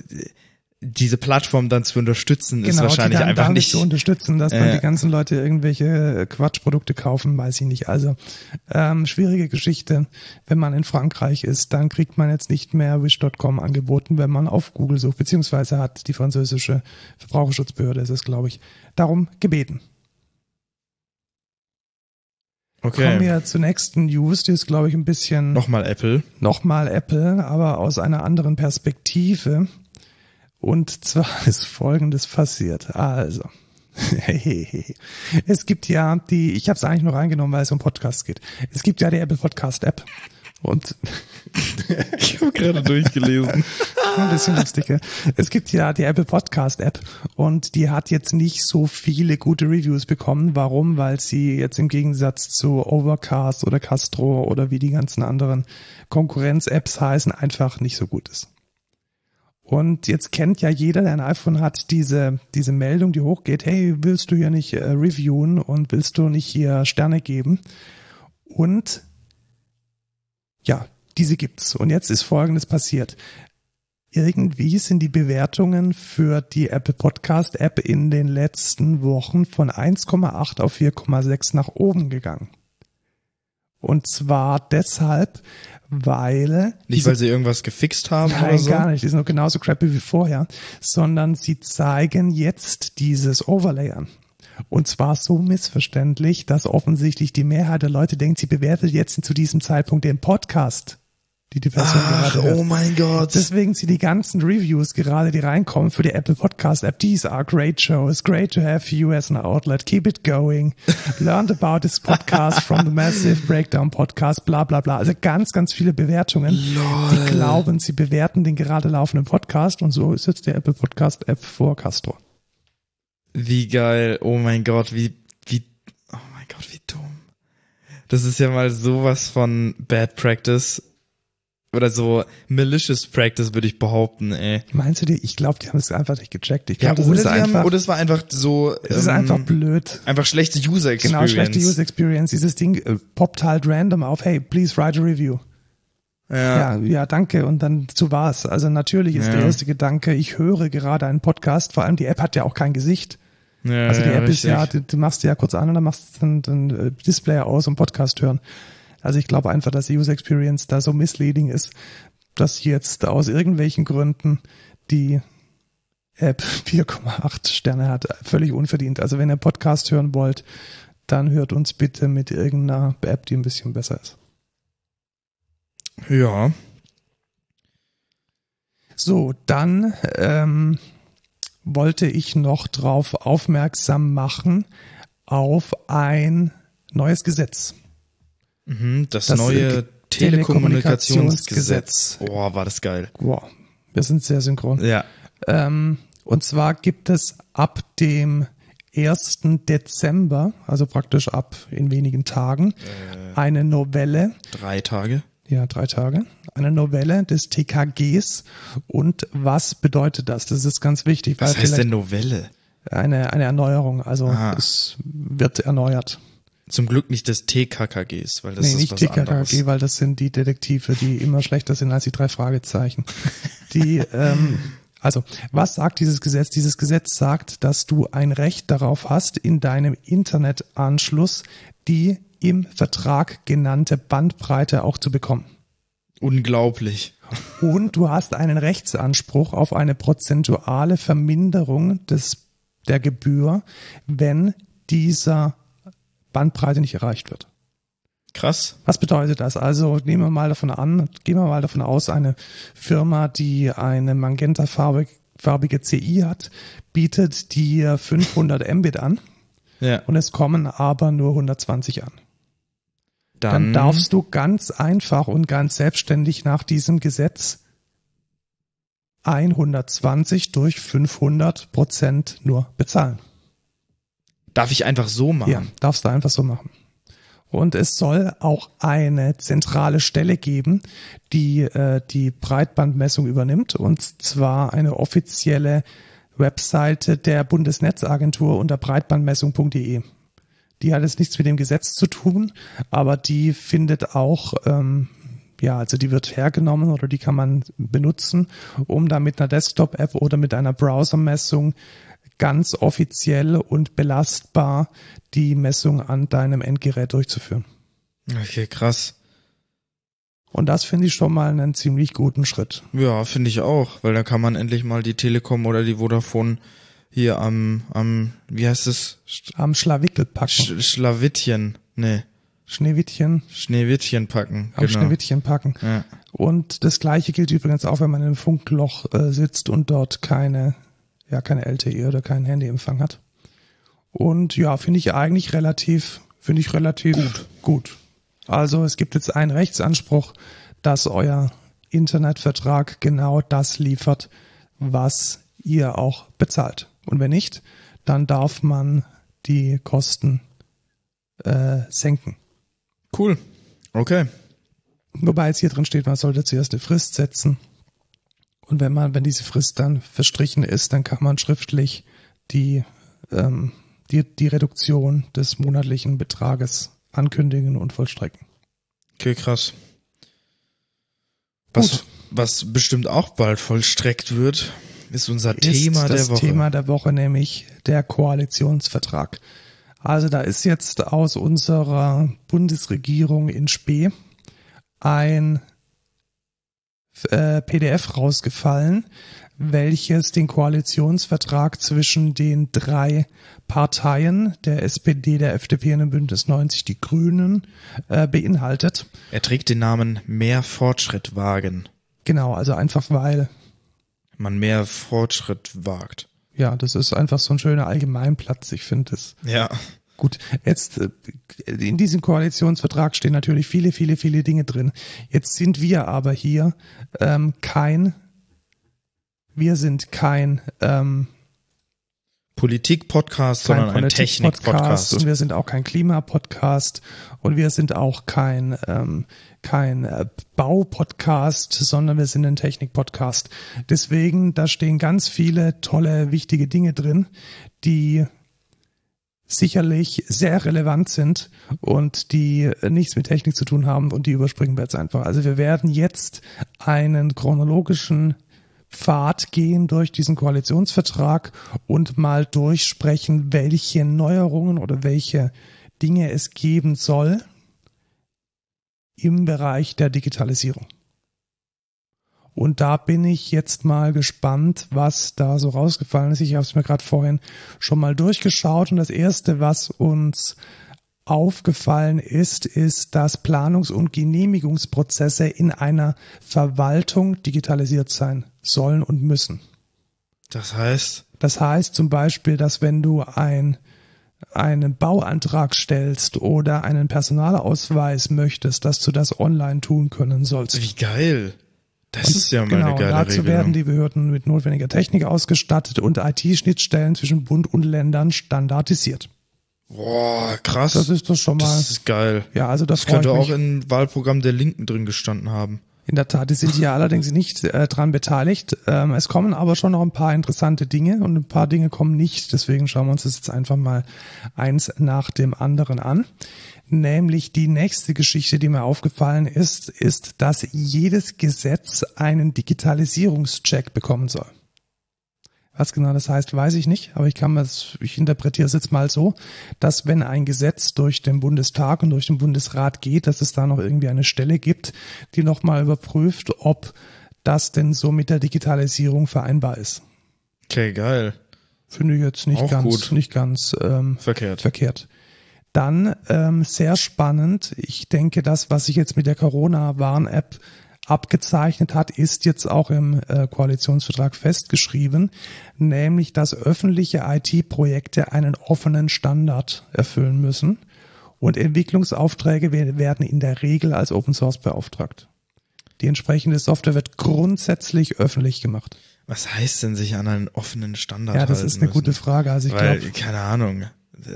diese Plattform dann zu unterstützen, ist Genau, wahrscheinlich die dann einfach damit nicht. zu unterstützen, dass dann Äh. die ganzen Leute irgendwelche Quatschprodukte kaufen, weiß ich nicht. Also ähm, schwierige Geschichte. Wenn man in Frankreich ist, dann kriegt man jetzt nicht mehr Wish.com angeboten, wenn man auf Google sucht, beziehungsweise hat die französische Verbraucherschutzbehörde, ist es glaube ich, darum gebeten. Kommen Okay. wir zur nächsten News, die ist glaube ich ein bisschen Nochmal Apple. nochmal Apple, aber aus einer anderen Perspektive. Und zwar ist Folgendes passiert. Also, es gibt ja die, ich habe es eigentlich nur reingenommen, weil es um Podcasts geht. Es gibt ja die Apple Podcast App. Und Ich habe gerade durchgelesen. ein bisschen lustiger. Es gibt ja die Apple Podcast App und die hat jetzt nicht so viele gute Reviews bekommen. Warum? Weil sie jetzt im Gegensatz zu Overcast oder Castro oder wie die ganzen anderen Konkurrenz-Apps heißen, einfach nicht so gut ist. Und jetzt kennt ja jeder, der ein iPhone hat, diese, diese Meldung, die hochgeht, hey, willst du hier nicht äh, reviewen und willst du nicht hier Sterne geben? Und ja, diese gibt's. Und jetzt ist Folgendes passiert. Irgendwie sind die Bewertungen für die Apple Podcast App in den letzten Wochen von 1,8 auf 4,6 nach oben gegangen. Und zwar deshalb, weil Nicht, weil sie irgendwas gefixt haben Nein, oder so. gar nicht. Die sind noch genauso crappy wie vorher, sondern sie zeigen jetzt dieses Overlay an. Und zwar so missverständlich, dass offensichtlich die Mehrheit der Leute denkt, sie bewertet jetzt zu diesem Zeitpunkt den Podcast, die die Person Ach, gerade hört. oh mein Gott. Deswegen sind die ganzen Reviews gerade, die reinkommen für die Apple Podcast App. These are great shows. Great to have you as an outlet. Keep it going. Learned about this podcast from the Massive Breakdown Podcast. Bla bla bla. Also ganz, ganz viele Bewertungen. Die glauben, sie bewerten den gerade laufenden Podcast und so ist jetzt die Apple Podcast App vor Castro. Wie geil. Oh mein Gott, wie, wie, oh mein Gott, wie dumm. Das ist ja mal sowas von Bad Practice. Oder so malicious Practice, würde ich behaupten, ey. Meinst du dir? Ich glaube, die haben es einfach nicht gecheckt. Ich Ja, glaube, oder, das ist die haben, einfach, oder es war einfach so, es ist ähm, einfach blöd. einfach schlechte User Genau, Experience. schlechte User Experience. Dieses Ding äh, poppt halt random auf, hey, please write a review. Ja. Ja, ja, danke. Und dann so war's. Also natürlich ist Ja. der erste Gedanke, ich höre gerade einen Podcast. Vor allem die App hat ja auch kein Gesicht. ja Also die ja, App ist ja, du, du machst die ja kurz an und dann machst du dann, dann äh, Display aus und Podcast hören. Also ich glaube einfach, dass die User Experience da so misleading ist, dass jetzt aus irgendwelchen Gründen die App 4,8 Sterne hat. Völlig unverdient. Also wenn ihr Podcast hören wollt, dann hört uns bitte mit irgendeiner App, die ein bisschen besser ist. Ja. So, dann ähm, wollte ich noch drauf aufmerksam machen auf ein neues Gesetz. Mhm, das, Das neue Telekommunikationsgesetz. Oh, war das geil. Wow, wir sind sehr synchron. Ja. Ähm, und zwar gibt es ab dem 1. Dezember, also praktisch ab in wenigen Tagen, eine Novelle, Drei Tage. ja, drei Tage, eine Novelle des TKGs. Und was bedeutet das? Das ist ganz wichtig, Was heißt denn Novelle? eine, eine Erneuerung, also Ah. es wird erneuert. Zum Glück nicht des TKKGs, weil das nee, ist nicht was TKKG, anderes. weil das sind die Detektive, die immer schlechter sind als die drei Fragezeichen. Die, ähm, also, was sagt dieses Gesetz? Dieses Gesetz sagt, dass du ein Recht darauf hast, in deinem Internetanschluss die im Vertrag genannte Bandbreite auch zu bekommen. Unglaublich. Und du hast einen Rechtsanspruch auf eine prozentuale Verminderung des, der Gebühr, wenn dieser Bandbreite nicht erreicht wird. Krass. Was bedeutet das? Also nehmen wir mal davon an, gehen wir mal davon aus, eine Firma, die eine magentafarbige farbige CI hat, bietet dir 500 Mbit an Ja. und es kommen aber nur 120 an. Dann, Dann darfst du ganz einfach und ganz selbstständig nach diesem Gesetz 120 durch 500 Prozent nur bezahlen. Darf ich einfach so machen? Ja, darfst du einfach so machen. Und es soll auch eine zentrale Stelle geben, die äh, die Breitbandmessung übernimmt, und zwar eine offizielle Webseite der Bundesnetzagentur unter breitbandmessung.de. Die hat jetzt nichts mit dem Gesetz zu tun, aber die findet auch, ähm, ja, also die wird hergenommen oder die kann man benutzen, um da mit einer Desktop-App oder mit einer Browser-Messung ganz offiziell und belastbar die Messung an deinem Endgerät durchzuführen. Okay, krass. Und das finde ich schon mal einen ziemlich guten Schritt. Ja, finde ich auch, weil dann kann man endlich mal die Telekom oder die Vodafone hier am, am, wie heißt es? Am Schlawickel packen. Sch Schlawittchen, nee, Schneewittchen. Schneewittchen packen. Am genau. Schneewittchen packen. Ja. Und das gleiche gilt übrigens auch, wenn man in einem Funkloch äh, sitzt und dort keine, ja, keine LTE oder keinen Handyempfang hat. Und ja, finde ich eigentlich relativ, finde ich relativ gut. gut. Also es gibt jetzt einen Rechtsanspruch, dass euer Internetvertrag genau das liefert, was ihr auch bezahlt. Und wenn nicht, dann darf man die Kosten äh, senken. Cool. Okay. Wobei jetzt hier drin steht, man sollte zuerst eine Frist setzen. Und wenn man, wenn diese Frist dann verstrichen ist, dann kann man schriftlich die, ähm, die, die Reduktion des monatlichen Betrages ankündigen und vollstrecken. Okay, krass. Was, Gut. was bestimmt auch bald vollstreckt wird, ist unser Ist Thema das der Woche. Thema der Woche, nämlich der Koalitionsvertrag. Also da ist jetzt aus unserer Bundesregierung in Spee ein äh, PDF rausgefallen, welches den Koalitionsvertrag zwischen den drei Parteien, der SPD, der FDP und dem Bündnis 90, die Grünen, äh, beinhaltet. Er trägt den Namen Mehr Fortschritt wagen. Genau, also einfach weil, Man mehr Fortschritt wagt. ja, das ist einfach so ein schöner Allgemeinplatz. Ich finde es Ja. Gut, jetzt äh, in diesem Koalitionsvertrag stehen natürlich viele, viele, viele Dinge drin. Jetzt sind wir aber hier ähm, kein, wir sind kein, ähm, Politik-Podcast, sondern ein Politik-Podcast Technik-Podcast. und wir sind auch kein Klima-Podcast und wir sind auch kein, ähm, kein äh, Bau-Podcast, sondern wir sind ein Technik-Podcast. Deswegen, da stehen ganz viele tolle, wichtige Dinge drin, die sicherlich sehr relevant sind und die nichts mit Technik zu tun haben und die überspringen wir jetzt einfach. Also wir werden jetzt einen chronologischen Pfad gehen durch diesen Koalitionsvertrag und mal durchsprechen, welche Neuerungen oder welche Dinge es geben soll im Bereich der Digitalisierung. Und da bin ich jetzt mal gespannt, was da so rausgefallen ist. Ich habe es mir gerade vorhin schon mal durchgeschaut und das Erste, was uns aufgefallen ist, ist, dass Planungs- und Genehmigungsprozesse in einer Verwaltung digitalisiert sein sollen und müssen. Das heißt, Das heißt zum Beispiel, dass wenn du ein, einen Bauantrag stellst oder einen Personalausweis möchtest, dass du das online tun können sollst. wie geil. Das ist ja mal genau, eine geile dazu Regelung. werden die Behörden mit notwendiger Technik ausgestattet und IT-Schnittstellen zwischen Bund und Ländern standardisiert. Boah, krass. Das ist doch schon mal, Das ist geil. ja, also das, Das könnte auch im Wahlprogramm der Linken drin gestanden haben. In der Tat, die sind hier allerdings nicht äh, dran beteiligt. Ähm, es kommen aber schon noch ein paar interessante Dinge und ein paar Dinge kommen nicht. Deswegen schauen wir uns das jetzt einfach mal eins nach dem anderen an. Nämlich die nächste Geschichte, die mir aufgefallen ist, ist, dass jedes Gesetz einen Digitalisierungscheck bekommen soll. Was genau das heißt, weiß ich nicht, aber ich kann das, ich interpretiere es jetzt mal so, dass wenn ein Gesetz durch den Bundestag und durch den Bundesrat geht, dass es da noch irgendwie eine Stelle gibt, die nochmal überprüft, ob das denn so mit der Digitalisierung vereinbar ist. Okay, geil. Finde ich jetzt nicht Auch ganz, gut. nicht ganz ähm, Verkehrt. verkehrt. Dann ähm, sehr spannend. Ich denke, das, was sich jetzt mit der Corona-Warn-App abgezeichnet hat, ist jetzt auch im äh, Koalitionsvertrag festgeschrieben, nämlich dass öffentliche IT-Projekte einen offenen Standard erfüllen müssen und Entwicklungsaufträge we- werden in der Regel als Open Source beauftragt. Die entsprechende Software wird grundsätzlich öffentlich gemacht. Was heißt denn sich an einen offenen Standard Ja, das ist eine müssen? gute Frage. Also ich glaube, keine Ahnung.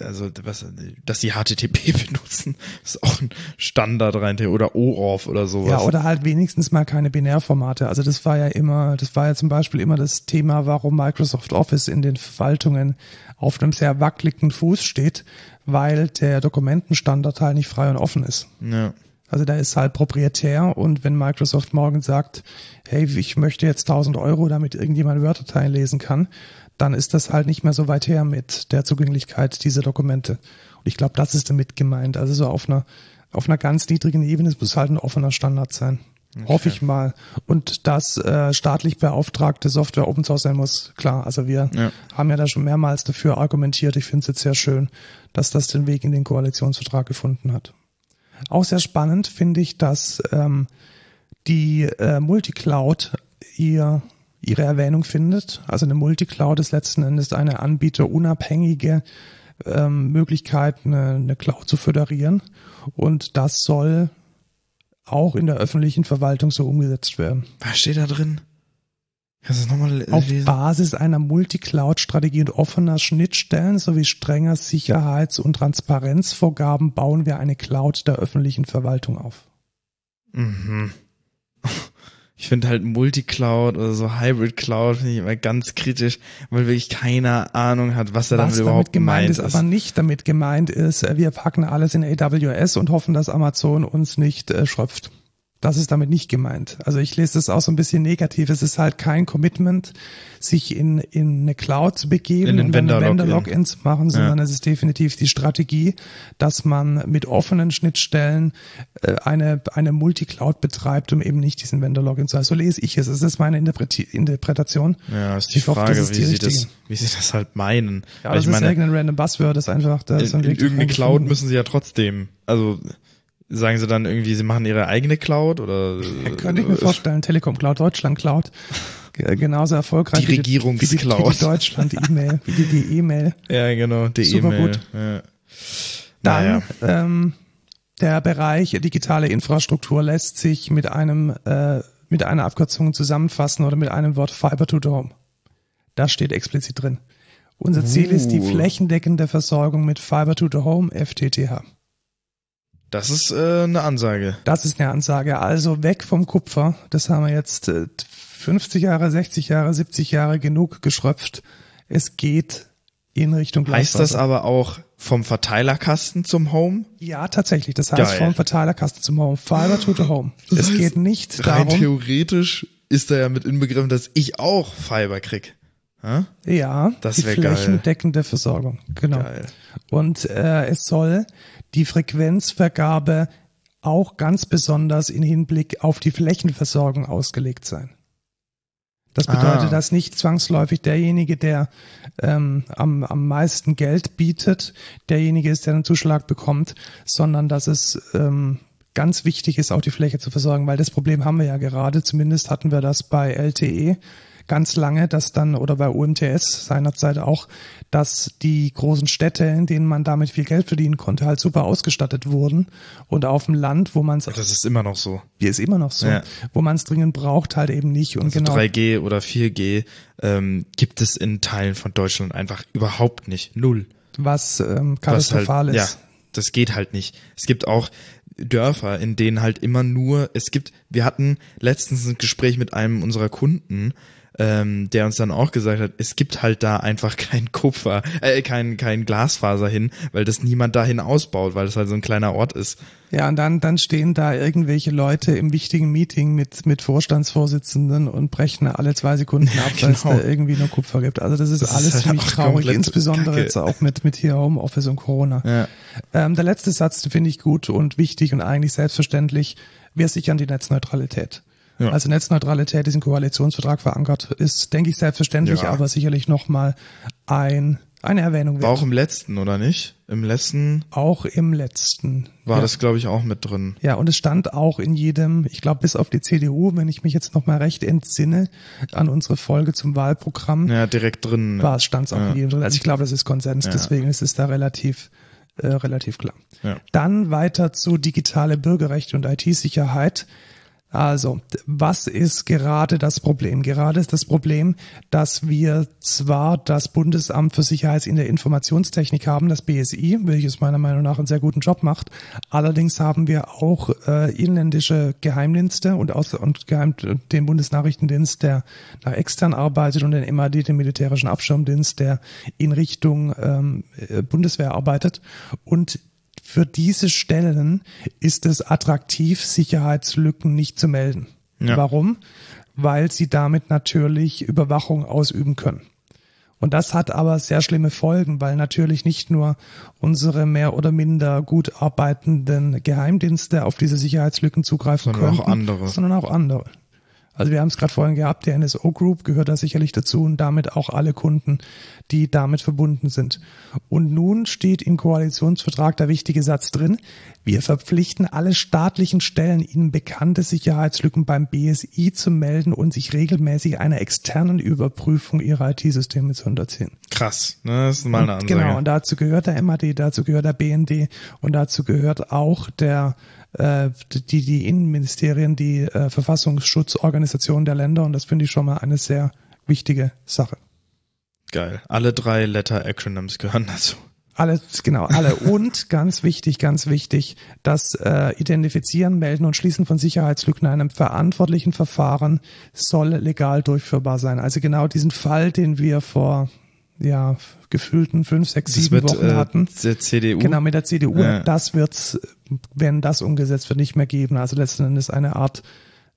Also was, dass sie HTTP benutzen, ist auch ein Standard rein oder OAuth oder sowas. Ja, oder halt wenigstens mal keine Binärformate. Also das war ja immer, das war ja zum Beispiel immer das Thema, warum Microsoft Office in den Verwaltungen auf einem sehr wackeligen Fuß steht, weil der Dokumentenstandard halt nicht frei und offen ist. Ja. Also da ist halt proprietär und wenn Microsoft morgen sagt, hey, ich möchte jetzt 1000 Euro, damit irgendjemand Word-Dateien lesen kann, dann ist das halt nicht mehr so weit her mit der Zugänglichkeit dieser Dokumente. Und ich glaube, das ist damit gemeint. Also so auf einer, auf einer ganz niedrigen Ebene, es muss halt ein offener Standard sein. Okay. Hoffe ich mal. Und dass äh, staatlich beauftragte Software Open Source sein muss, klar. Also wir ja. haben ja da schon mehrmals dafür argumentiert. Ich finde es jetzt sehr schön, dass das den Weg in den Koalitionsvertrag gefunden hat. Auch sehr spannend finde ich, dass ähm, die äh, Multicloud ihr ihre Erwähnung findet. Also eine Multicloud ist letzten Endes eine anbieterunabhängige ähm, Möglichkeit, eine, eine Cloud zu föderieren. Und das soll auch in der öffentlichen Verwaltung so umgesetzt werden. Was steht da drin? Kannst du nochmal Auf Basis einer Multicloud-Strategie und offener Schnittstellen sowie strenger Sicherheits- und Transparenzvorgaben bauen wir eine Cloud der öffentlichen Verwaltung auf. Mhm. Ich finde halt Multicloud oder so Hybrid Cloud finde ich immer ganz kritisch, weil wirklich keine Ahnung hat, was er was damit überhaupt gemeint ist. Was aber nicht damit gemeint ist, wir packen alles in AWS und hoffen, dass Amazon uns nicht äh, schröpft. Das ist damit nicht gemeint. Also ich lese das auch so ein bisschen negativ. Es ist halt kein Commitment, sich in, in eine Cloud zu begeben und Vendor-Login zu machen, sondern ja. es ist definitiv die Strategie, dass man mit offenen Schnittstellen äh, eine, eine Multicloud betreibt, um eben nicht diesen Vendor-Login zu haben. So lese ich es. Das ist meine Interpretation. Ja, ist die ich Frage, hoffe, ist wie, die sie das, wie sie das halt meinen. Ja, Weil das ist meine, irgendein random Buzzword, das ist einfach... Das in, in irgendeine Cloud müssen sie ja trotzdem, also Sagen sie dann irgendwie, sie machen ihre eigene Cloud oder? Könnte ich mir vorstellen, Telekom Cloud, Deutschland Cloud. Genauso erfolgreich die Regierungscloud. Wie die, die Deutschland-E-Mail, wie die, die E-Mail. Ja, genau, die E-Mail. gut. Ja. Dann, naja. ähm, der Bereich digitale Infrastruktur lässt sich mit einem, äh, mit einer Abkürzung zusammenfassen oder mit einem Wort Fiber to the Home. Das steht explizit drin. Unser Ziel uh. ist die uh. flächendeckende Versorgung mit Fiber to the Home, FTTH. Das ist äh, eine Ansage. Das ist eine Ansage. Also weg vom Kupfer. Das haben wir jetzt äh, 50 Jahre, 60 Jahre, 70 Jahre genug geschröpft. Es geht in Richtung Heißt das aber auch vom Verteilerkasten zum Home? Ja, tatsächlich. Das heißt Geil. vom Verteilerkasten zum Home. Fiber to the Home. Das es heißt, geht nicht rein darum. theoretisch ist da ja mit inbegriffen, dass ich auch Fiber krieg. Ha? Ja, das die flächendeckende geil. Versorgung. Genau. Geil. Und äh, es soll die Frequenzvergabe auch ganz besonders in Hinblick auf die Flächenversorgung ausgelegt sein. Das bedeutet, ah. dass nicht zwangsläufig derjenige, der ähm, am, am meisten Geld bietet, derjenige ist, der einen Zuschlag bekommt, sondern dass es ähm, ganz wichtig ist, auch die Fläche zu versorgen, weil das Problem haben wir ja gerade, zumindest hatten wir das bei LTE, ganz lange, dass dann, oder bei UMTS seinerzeit auch, dass die großen Städte, in denen man damit viel Geld verdienen konnte, halt super ausgestattet wurden. Und auf dem Land, wo man es. Das ist immer noch so. Wie ist immer noch so. Ja. Wo man es dringend braucht, halt eben nicht. Und also genau. 3G oder 4G ähm, gibt es in Teilen von Deutschland einfach überhaupt nicht. Null. Was ähm, katastrophal halt, ist. Ja, das geht halt nicht. Es gibt auch Dörfer, in denen halt immer nur, es gibt, wir hatten letztens ein Gespräch mit einem unserer Kunden, ähm, der uns dann auch gesagt hat, es gibt halt da einfach kein Kupfer, äh, kein, kein Glasfaser hin, weil das niemand dahin ausbaut, weil das halt so ein kleiner Ort ist. Ja, und dann, dann stehen da irgendwelche Leute im wichtigen Meeting mit, mit Vorstandsvorsitzenden und brechen alle zwei Sekunden ab, ja, genau. weil es da irgendwie nur Kupfer gibt. Also das ist das alles ist halt ziemlich traurig, insbesondere Kacke. jetzt auch mit, mit hier Homeoffice und Corona. Ja. Ähm, der letzte Satz finde ich gut und wichtig und eigentlich selbstverständlich. Wir sichern die Netzneutralität. Ja. Also Netzneutralität ist im Koalitionsvertrag verankert, ist, denke ich, selbstverständlich, ja. aber sicherlich nochmal ein, eine Erwähnung wert. War auch im letzten, oder nicht? Im letzten? Auch im letzten. War ja. das, glaube ich, auch mit drin. Ja, und es stand auch in jedem, ich glaube, bis auf die CDU, wenn ich mich jetzt nochmal recht entsinne, an unsere Folge zum Wahlprogramm. Ja, direkt drin. War es, stand es auch in jedem drin. Also ich glaube, das ist Konsens, deswegen ist es da relativ, äh, relativ klar. Ja. Dann weiter zu digitale Bürgerrechte und IT-Sicherheit Also, was ist gerade das Problem? Gerade ist das Problem, dass wir zwar das Bundesamt für Sicherheit in der Informationstechnik haben, das BSI, welches meiner Meinung nach einen sehr guten Job macht. Allerdings haben wir auch äh, inländische Geheimdienste und, aus, und Geheim, den Bundesnachrichtendienst, der nach extern arbeitet und den MAD, den militärischen Abschirmdienst, der in Richtung ähm, äh, Bundeswehr arbeitet. Und für diese Stellen ist es attraktiv, Sicherheitslücken nicht zu melden. Ja. Warum? Weil sie damit natürlich Überwachung ausüben können. Und das hat aber sehr schlimme Folgen, weil natürlich nicht nur unsere mehr oder minder gut arbeitenden Geheimdienste auf diese Sicherheitslücken zugreifen sondern können, auch andere. sondern auch andere. Also wir haben es gerade vorhin gehabt, der NSO Group gehört da sicherlich dazu und damit auch alle Kunden, die damit verbunden sind. Und nun steht im Koalitionsvertrag der wichtige Satz drin, wir verpflichten alle staatlichen Stellen, ihnen bekannte Sicherheitslücken beim BSI zu melden und sich regelmäßig einer externen Überprüfung ihrer IT-Systeme zu unterziehen. Krass, ne? das ist mal eine Ansage. Genau, und dazu gehört der MAD, dazu gehört der BND und dazu gehört auch der äh, die, die Innenministerien, die äh, Verfassungsschutzorganisation der Länder und das finde ich schon mal eine sehr wichtige Sache. Geil. Alle drei Letter Acronyms gehören dazu. Alle, genau, alle. Und ganz wichtig, ganz wichtig, das äh, Identifizieren, Melden und Schließen von Sicherheitslücken in einem verantwortlichen Verfahren soll legal durchführbar sein. Also genau diesen Fall, den wir vor ja, gefühlten fünf, sechs, sieben wird, Wochen äh, hatten. Der CDU. Genau, mit der CDU. Ja. Das wird's, wenn das umgesetzt wird, nicht mehr geben. Also letzten Endes eine Art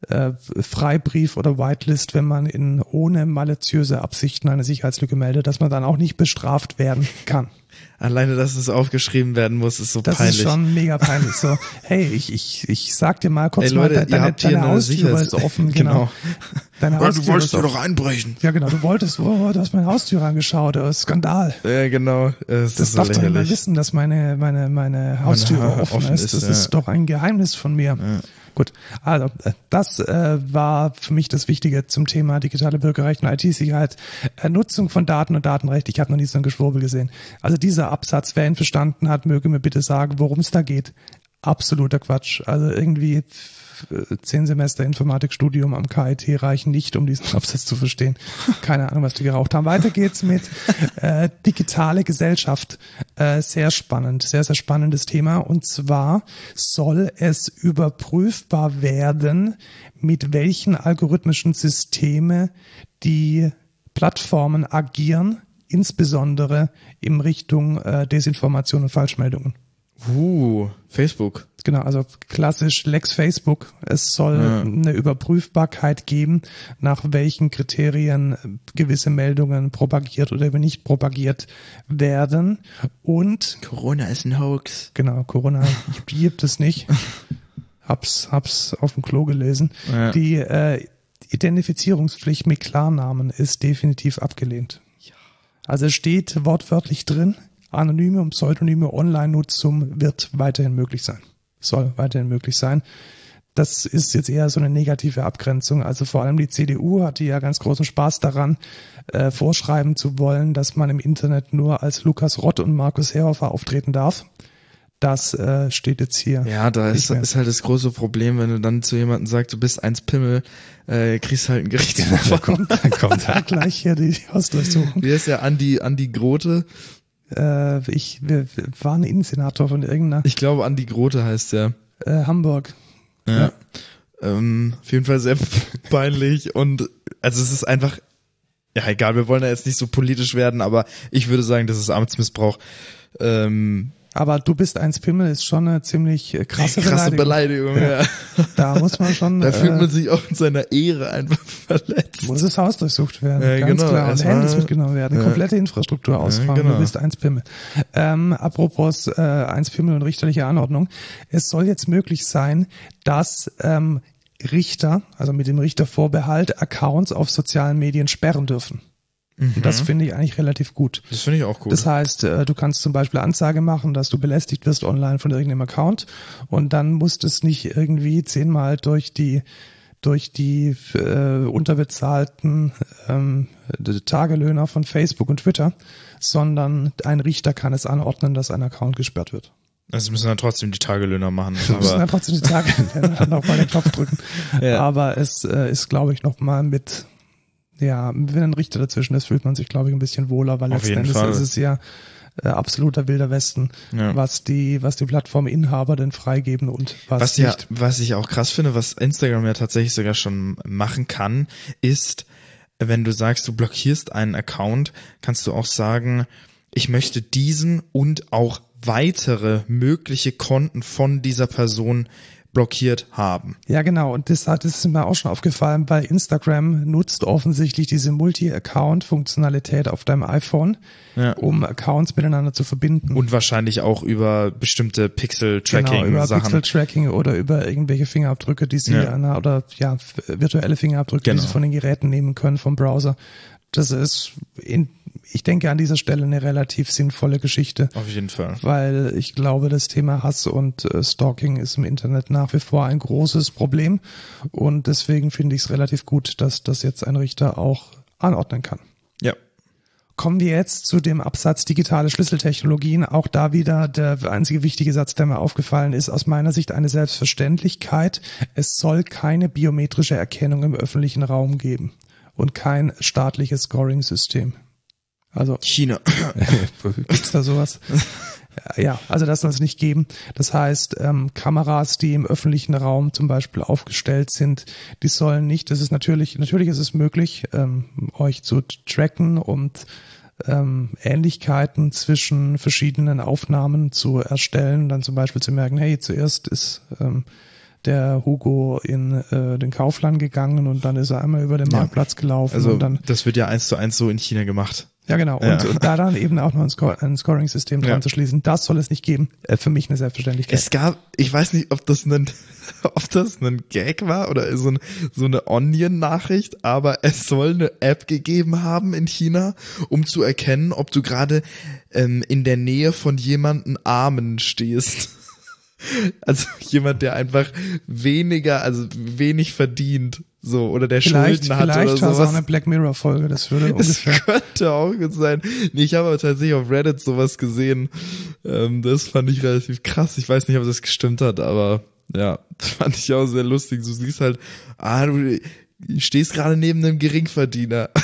äh, Freibrief oder Whitelist, wenn man in ohne maliziöse Absichten eine Sicherheitslücke meldet, dass man dann auch nicht bestraft werden kann. Alleine, dass es aufgeschrieben werden muss, ist so das peinlich. Das ist schon mega peinlich. So, hey, ich, ich, ich sag dir mal kurz Ey, Leute, mal, deine, deine Haustür ist offen. Genau. genau. Deine Haustür du wolltest doch einbrechen. Ja, genau. Du wolltest, oh, du hast meine Haustür angeschaut. Das ist Skandal. Ja, genau. Es das darf doch niemand wissen, dass meine, meine, meine Haustür meine offen, offen, ist. Das ist, ist doch ein Geheimnis von mir. Ja. Gut, also äh, das äh, war für mich das Wichtige zum Thema digitale Bürgerrecht und IT-Sicherheit. Äh, Nutzung von Daten und Datenrecht. Ich habe noch nie so ein Geschwurbel gesehen. Also dieser Absatz, wer ihn verstanden hat, möge mir bitte sagen, worum es da geht. Absoluter Quatsch. Also irgendwie zehn Semester Informatikstudium am KIT reichen nicht, um diesen Absatz zu verstehen. Keine Ahnung, was die geraucht haben. Weiter geht's mit äh, digitale Gesellschaft. Äh, sehr spannend, sehr, sehr spannendes Thema. Und zwar soll es überprüfbar werden, mit welchen algorithmischen Systeme die Plattformen agieren, insbesondere in Richtung äh, Desinformation und Falschmeldungen. Uh, Facebook. Genau, also klassisch Lex Facebook. Es soll ja. eine Überprüfbarkeit geben, nach welchen Kriterien gewisse Meldungen propagiert oder nicht propagiert werden. Und Corona ist ein Hoax. Genau, Corona gibt es nicht. Hab's, hab's auf dem Klo gelesen. Ja. Die äh, Identifizierungspflicht mit Klarnamen ist definitiv abgelehnt. Also es steht wortwörtlich drin, anonyme und pseudonyme Online-Nutzung wird weiterhin möglich sein. Soll weiterhin möglich sein. Das ist jetzt eher so eine negative Abgrenzung. Also vor allem die CDU hatte ja ganz großen Spaß daran, äh, vorschreiben zu wollen, dass man im Internet nur als Lukas Rott und Markus Herhofer auftreten darf. Das äh, steht jetzt hier. Ja, da ist, ist halt das große Problem, wenn du dann zu jemandem sagst, du bist eins Pimmel, äh, kriegst halt ein Gerichtsverfahren. Ja, dann kommt, dann kommt halt gleich hier die Hausdurchsuchung. Wie ist ja Andi, Andi Grote? Äh, ich wir, wir waren Innensenator von irgendeiner. Ich glaube, Andi Grote heißt der. Äh, Hamburg. Ja. ja. Ähm, auf jeden Fall sehr peinlich und also es ist einfach, ja egal, wir wollen ja jetzt nicht so politisch werden, aber ich würde sagen, das ist Amtsmissbrauch. Ähm, aber du bist eins Pimmel ist schon eine ziemlich äh, krasse, krasse Beleidigung. Beleidigung ja. Da muss man schon. Da fühlt man äh, sich auch in seiner Ehre einfach verletzt. Muss das Haus durchsucht werden, ja, ganz genau. klar. Und Handys mitgenommen werden, ja. komplette Infrastruktur ausfahren. Ja, genau. Du bist eins Pimmel. Ähm, apropos äh, eins Pimmel und richterliche Anordnung. Es soll jetzt möglich sein, dass ähm, Richter, also mit dem Richtervorbehalt, Accounts auf sozialen Medien sperren dürfen. Mhm. Das finde ich eigentlich relativ gut. Das finde ich auch gut. Das heißt, äh, du kannst zum Beispiel Anzeige machen, dass du belästigt wirst online von irgendeinem Account und dann musst es nicht irgendwie zehnmal durch die durch die äh, unterbezahlten ähm, Tagelöhner von Facebook und Twitter, sondern ein Richter kann es anordnen, dass ein Account gesperrt wird. Also müssen dann trotzdem die Tagelöhner machen. Wir müssen dann Aber trotzdem die Tage dann auch mal den Knopf drücken. Ja. Aber es äh, ist, glaube ich, noch mal mit, ja, wenn ein Richter dazwischen ist, fühlt man sich, glaube ich, ein bisschen wohler, weil Auf letzten Endes Fall. ist es ja äh, absoluter wilder Westen, Ja. was die, was die Plattforminhaber denn freigeben und was, was ja, nicht. was ich auch krass finde, was Instagram ja tatsächlich sogar schon machen kann, ist, wenn du sagst, du blockierst einen Account, kannst du auch sagen, ich möchte diesen und auch weitere mögliche Konten von dieser Person blockiert haben. Ja, genau. Und das, hat- ist mir auch schon aufgefallen, weil Instagram nutzt offensichtlich diese Multi-Account-Funktionalität auf deinem iPhone, Ja. um Accounts miteinander zu verbinden. Und wahrscheinlich auch über bestimmte Genau, über. Pixel-Tracking oder über irgendwelche Fingerabdrücke, die sie Ja. an- oder ja, virtuelle Fingerabdrücke, Genau. die sie von den Geräten nehmen können vom Browser. Das ist, in, ich denke an dieser Stelle eine relativ sinnvolle Geschichte, Auf jeden Fall. weil ich glaube, das Thema Hass und äh, Stalking ist im Internet nach wie vor ein großes Problem und deswegen finde ich es relativ gut, dass das jetzt ein Richter auch anordnen kann. Ja. Kommen wir jetzt zu dem Absatz digitale Schlüsseltechnologien. Auch da wieder der einzige wichtige Satz, der mir aufgefallen ist, aus meiner Sicht eine Selbstverständlichkeit. Es soll keine biometrische Erkennung im öffentlichen Raum geben und kein staatliches Scoring-System. Also China. Gibt's da sowas? Ja, also das soll es nicht geben. Das heißt, ähm, Kameras, die im öffentlichen Raum zum Beispiel aufgestellt sind, die sollen nicht, das ist natürlich, natürlich ist es möglich, ähm, euch zu tracken und ähm, Ähnlichkeiten zwischen verschiedenen Aufnahmen zu erstellen, dann zum Beispiel zu merken, hey, zuerst ist ähm, der Hugo in äh, den Kaufland gegangen und dann ist er einmal über den. Marktplatz gelaufen Also und dann das wird ja eins zu eins so in China gemacht. Ja, genau. Ja. Und, und da dann eben auch noch ein, Sco ein Scoring-System dran Ja. zu schließen, das soll es nicht geben. Äh, für mich eine Selbstverständlichkeit. Es gab, ich weiß nicht, ob das ein, ob das ein Gag war oder so, ein, so eine Onion-Nachricht, aber es soll eine App gegeben haben in China, um zu erkennen, ob du gerade ähm, in der Nähe von jemanden Armen stehst. Also jemand, der einfach weniger, also wenig verdient, so, oder der vielleicht Schulden hat vielleicht oder war es auch sowas. eine Black Mirror-Folge, das würde Das ungefähr. könnte auch gut sein. Nee, ich habe aber tatsächlich auf Reddit sowas gesehen. Ähm, das fand ich relativ krass. Ich weiß nicht, ob das gestimmt hat, aber ja, das fand ich auch sehr lustig. Du siehst halt, ah, du stehst gerade neben einem Geringverdiener.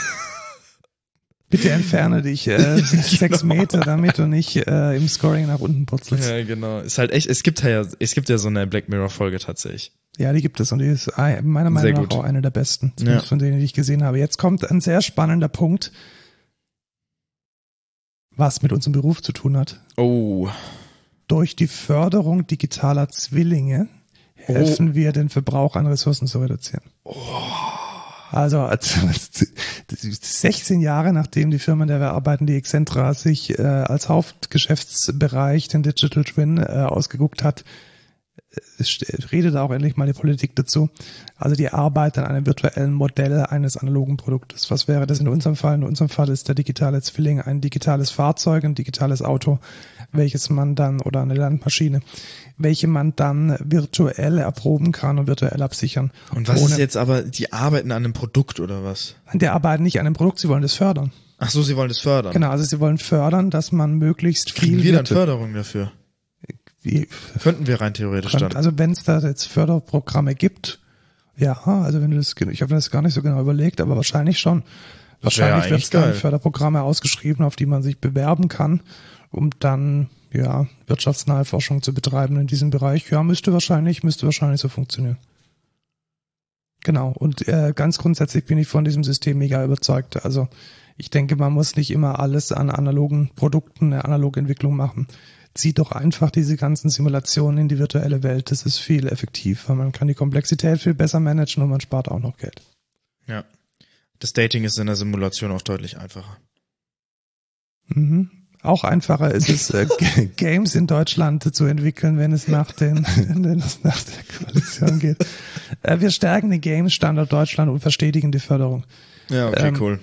Bitte entferne dich äh, sechs Genau. Meter, damit du nicht äh, im Scoring nach unten purzelst. ja, genau. Ist halt echt, es gibt ja, es gibt ja so eine Black Mirror Folge tatsächlich. Ja, die gibt es und die ist ein- meiner Meinung Sehr nach gut. auch eine der besten, Ja. von denen, die ich gesehen habe. Jetzt kommt ein sehr spannender Punkt, was mit unserem Beruf zu tun hat. Oh. Durch die Förderung digitaler Zwillinge helfen wir, den Verbrauch an Ressourcen zu reduzieren. Also als, 16 Jahre nachdem die Firma, in der wir arbeiten, die Excentra, sich äh, als Hauptgeschäftsbereich den Digital Twin äh, ausgeguckt hat, redet auch endlich mal die Politik dazu. Also die Arbeit an einem virtuellen Modell eines analogen Produktes. Was wäre das in unserem Fall? In unserem Fall ist der digitale Zwilling ein digitales Fahrzeug, ein digitales Auto, welches man dann, oder eine Landmaschine, welche man dann virtuell erproben kann und virtuell absichern. Und was ist jetzt aber, die arbeiten an einem Produkt oder was? Der arbeiten nicht an einem Produkt, sie wollen das fördern. Ach so, sie wollen das fördern. Genau, also sie wollen fördern, dass man möglichst Kriegen viel wir dann Förderung dafür? Wie, Könnten wir rein theoretisch dann. also wenn es da jetzt Förderprogramme gibt, ja, also wenn du das, ich habe das gar nicht so genau überlegt, aber wahrscheinlich schon. Das wär ja Wahrscheinlich wird es dann. Förderprogramme ausgeschrieben, auf die man sich bewerben kann, um dann ja wirtschaftsnahe Forschung zu betreiben in diesem Bereich. Ja, müsste wahrscheinlich, müsste wahrscheinlich so funktionieren. Genau. Und äh, ganz grundsätzlich bin ich von diesem System mega überzeugt. Also ich denke, man muss nicht immer alles an analogen Produkten, eine analoge Entwicklung machen. Zieht doch einfach diese ganzen Simulationen in die virtuelle Welt. Das ist viel effektiver. Man kann die Komplexität viel besser managen und man spart auch noch Geld. Ja. Das Dating ist in der Simulation auch deutlich einfacher. Mhm. Auch einfacher ist es, äh, Games in Deutschland zu entwickeln, wenn es nach, den, wenn es nach der Koalition geht. Äh, wir stärken den Games-Standort Deutschland und verstetigen die Förderung. Ja, okay, Ähm, cool.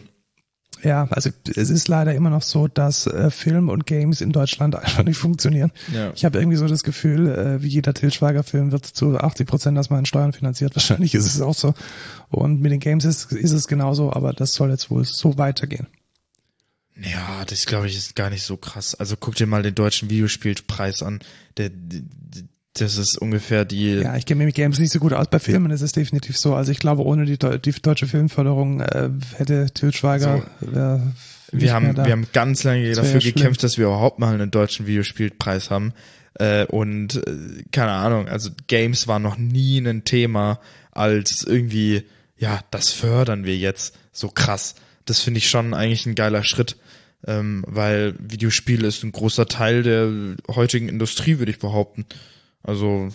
Ja, also es ist leider immer noch so, dass äh, Film und Games in Deutschland einfach nicht funktionieren. Ja. Ich habe irgendwie so das Gefühl, äh, wie jeder Til Schweiger-Film wird zu 80 Prozent aus meinen Steuern finanziert. Wahrscheinlich ist es auch so. Und mit den Games ist, ist es genauso, aber das soll jetzt wohl so weitergehen. Ja, das glaube ich ist gar nicht so krass. Also guck dir mal den deutschen Videospielpreis an. Der, der das ist ungefähr die. Ja, ich kenne mich mit Games nicht so gut aus. Bei Filmen ist es definitiv so. Also ich glaube, ohne die, die deutsche Filmförderung äh, hätte Til Schweiger. So. Äh, wir haben, wir haben ganz lange dafür gekämpft, dass wir überhaupt mal einen deutschen Videospielpreis haben. Äh, und äh, keine Ahnung, also Games war noch nie ein Thema als irgendwie, ja, das fördern wir jetzt so krass. Das finde ich schon eigentlich ein geiler Schritt ähm, weil Videospiele ist ein großer Teil der heutigen Industrie, würde ich behaupten. Also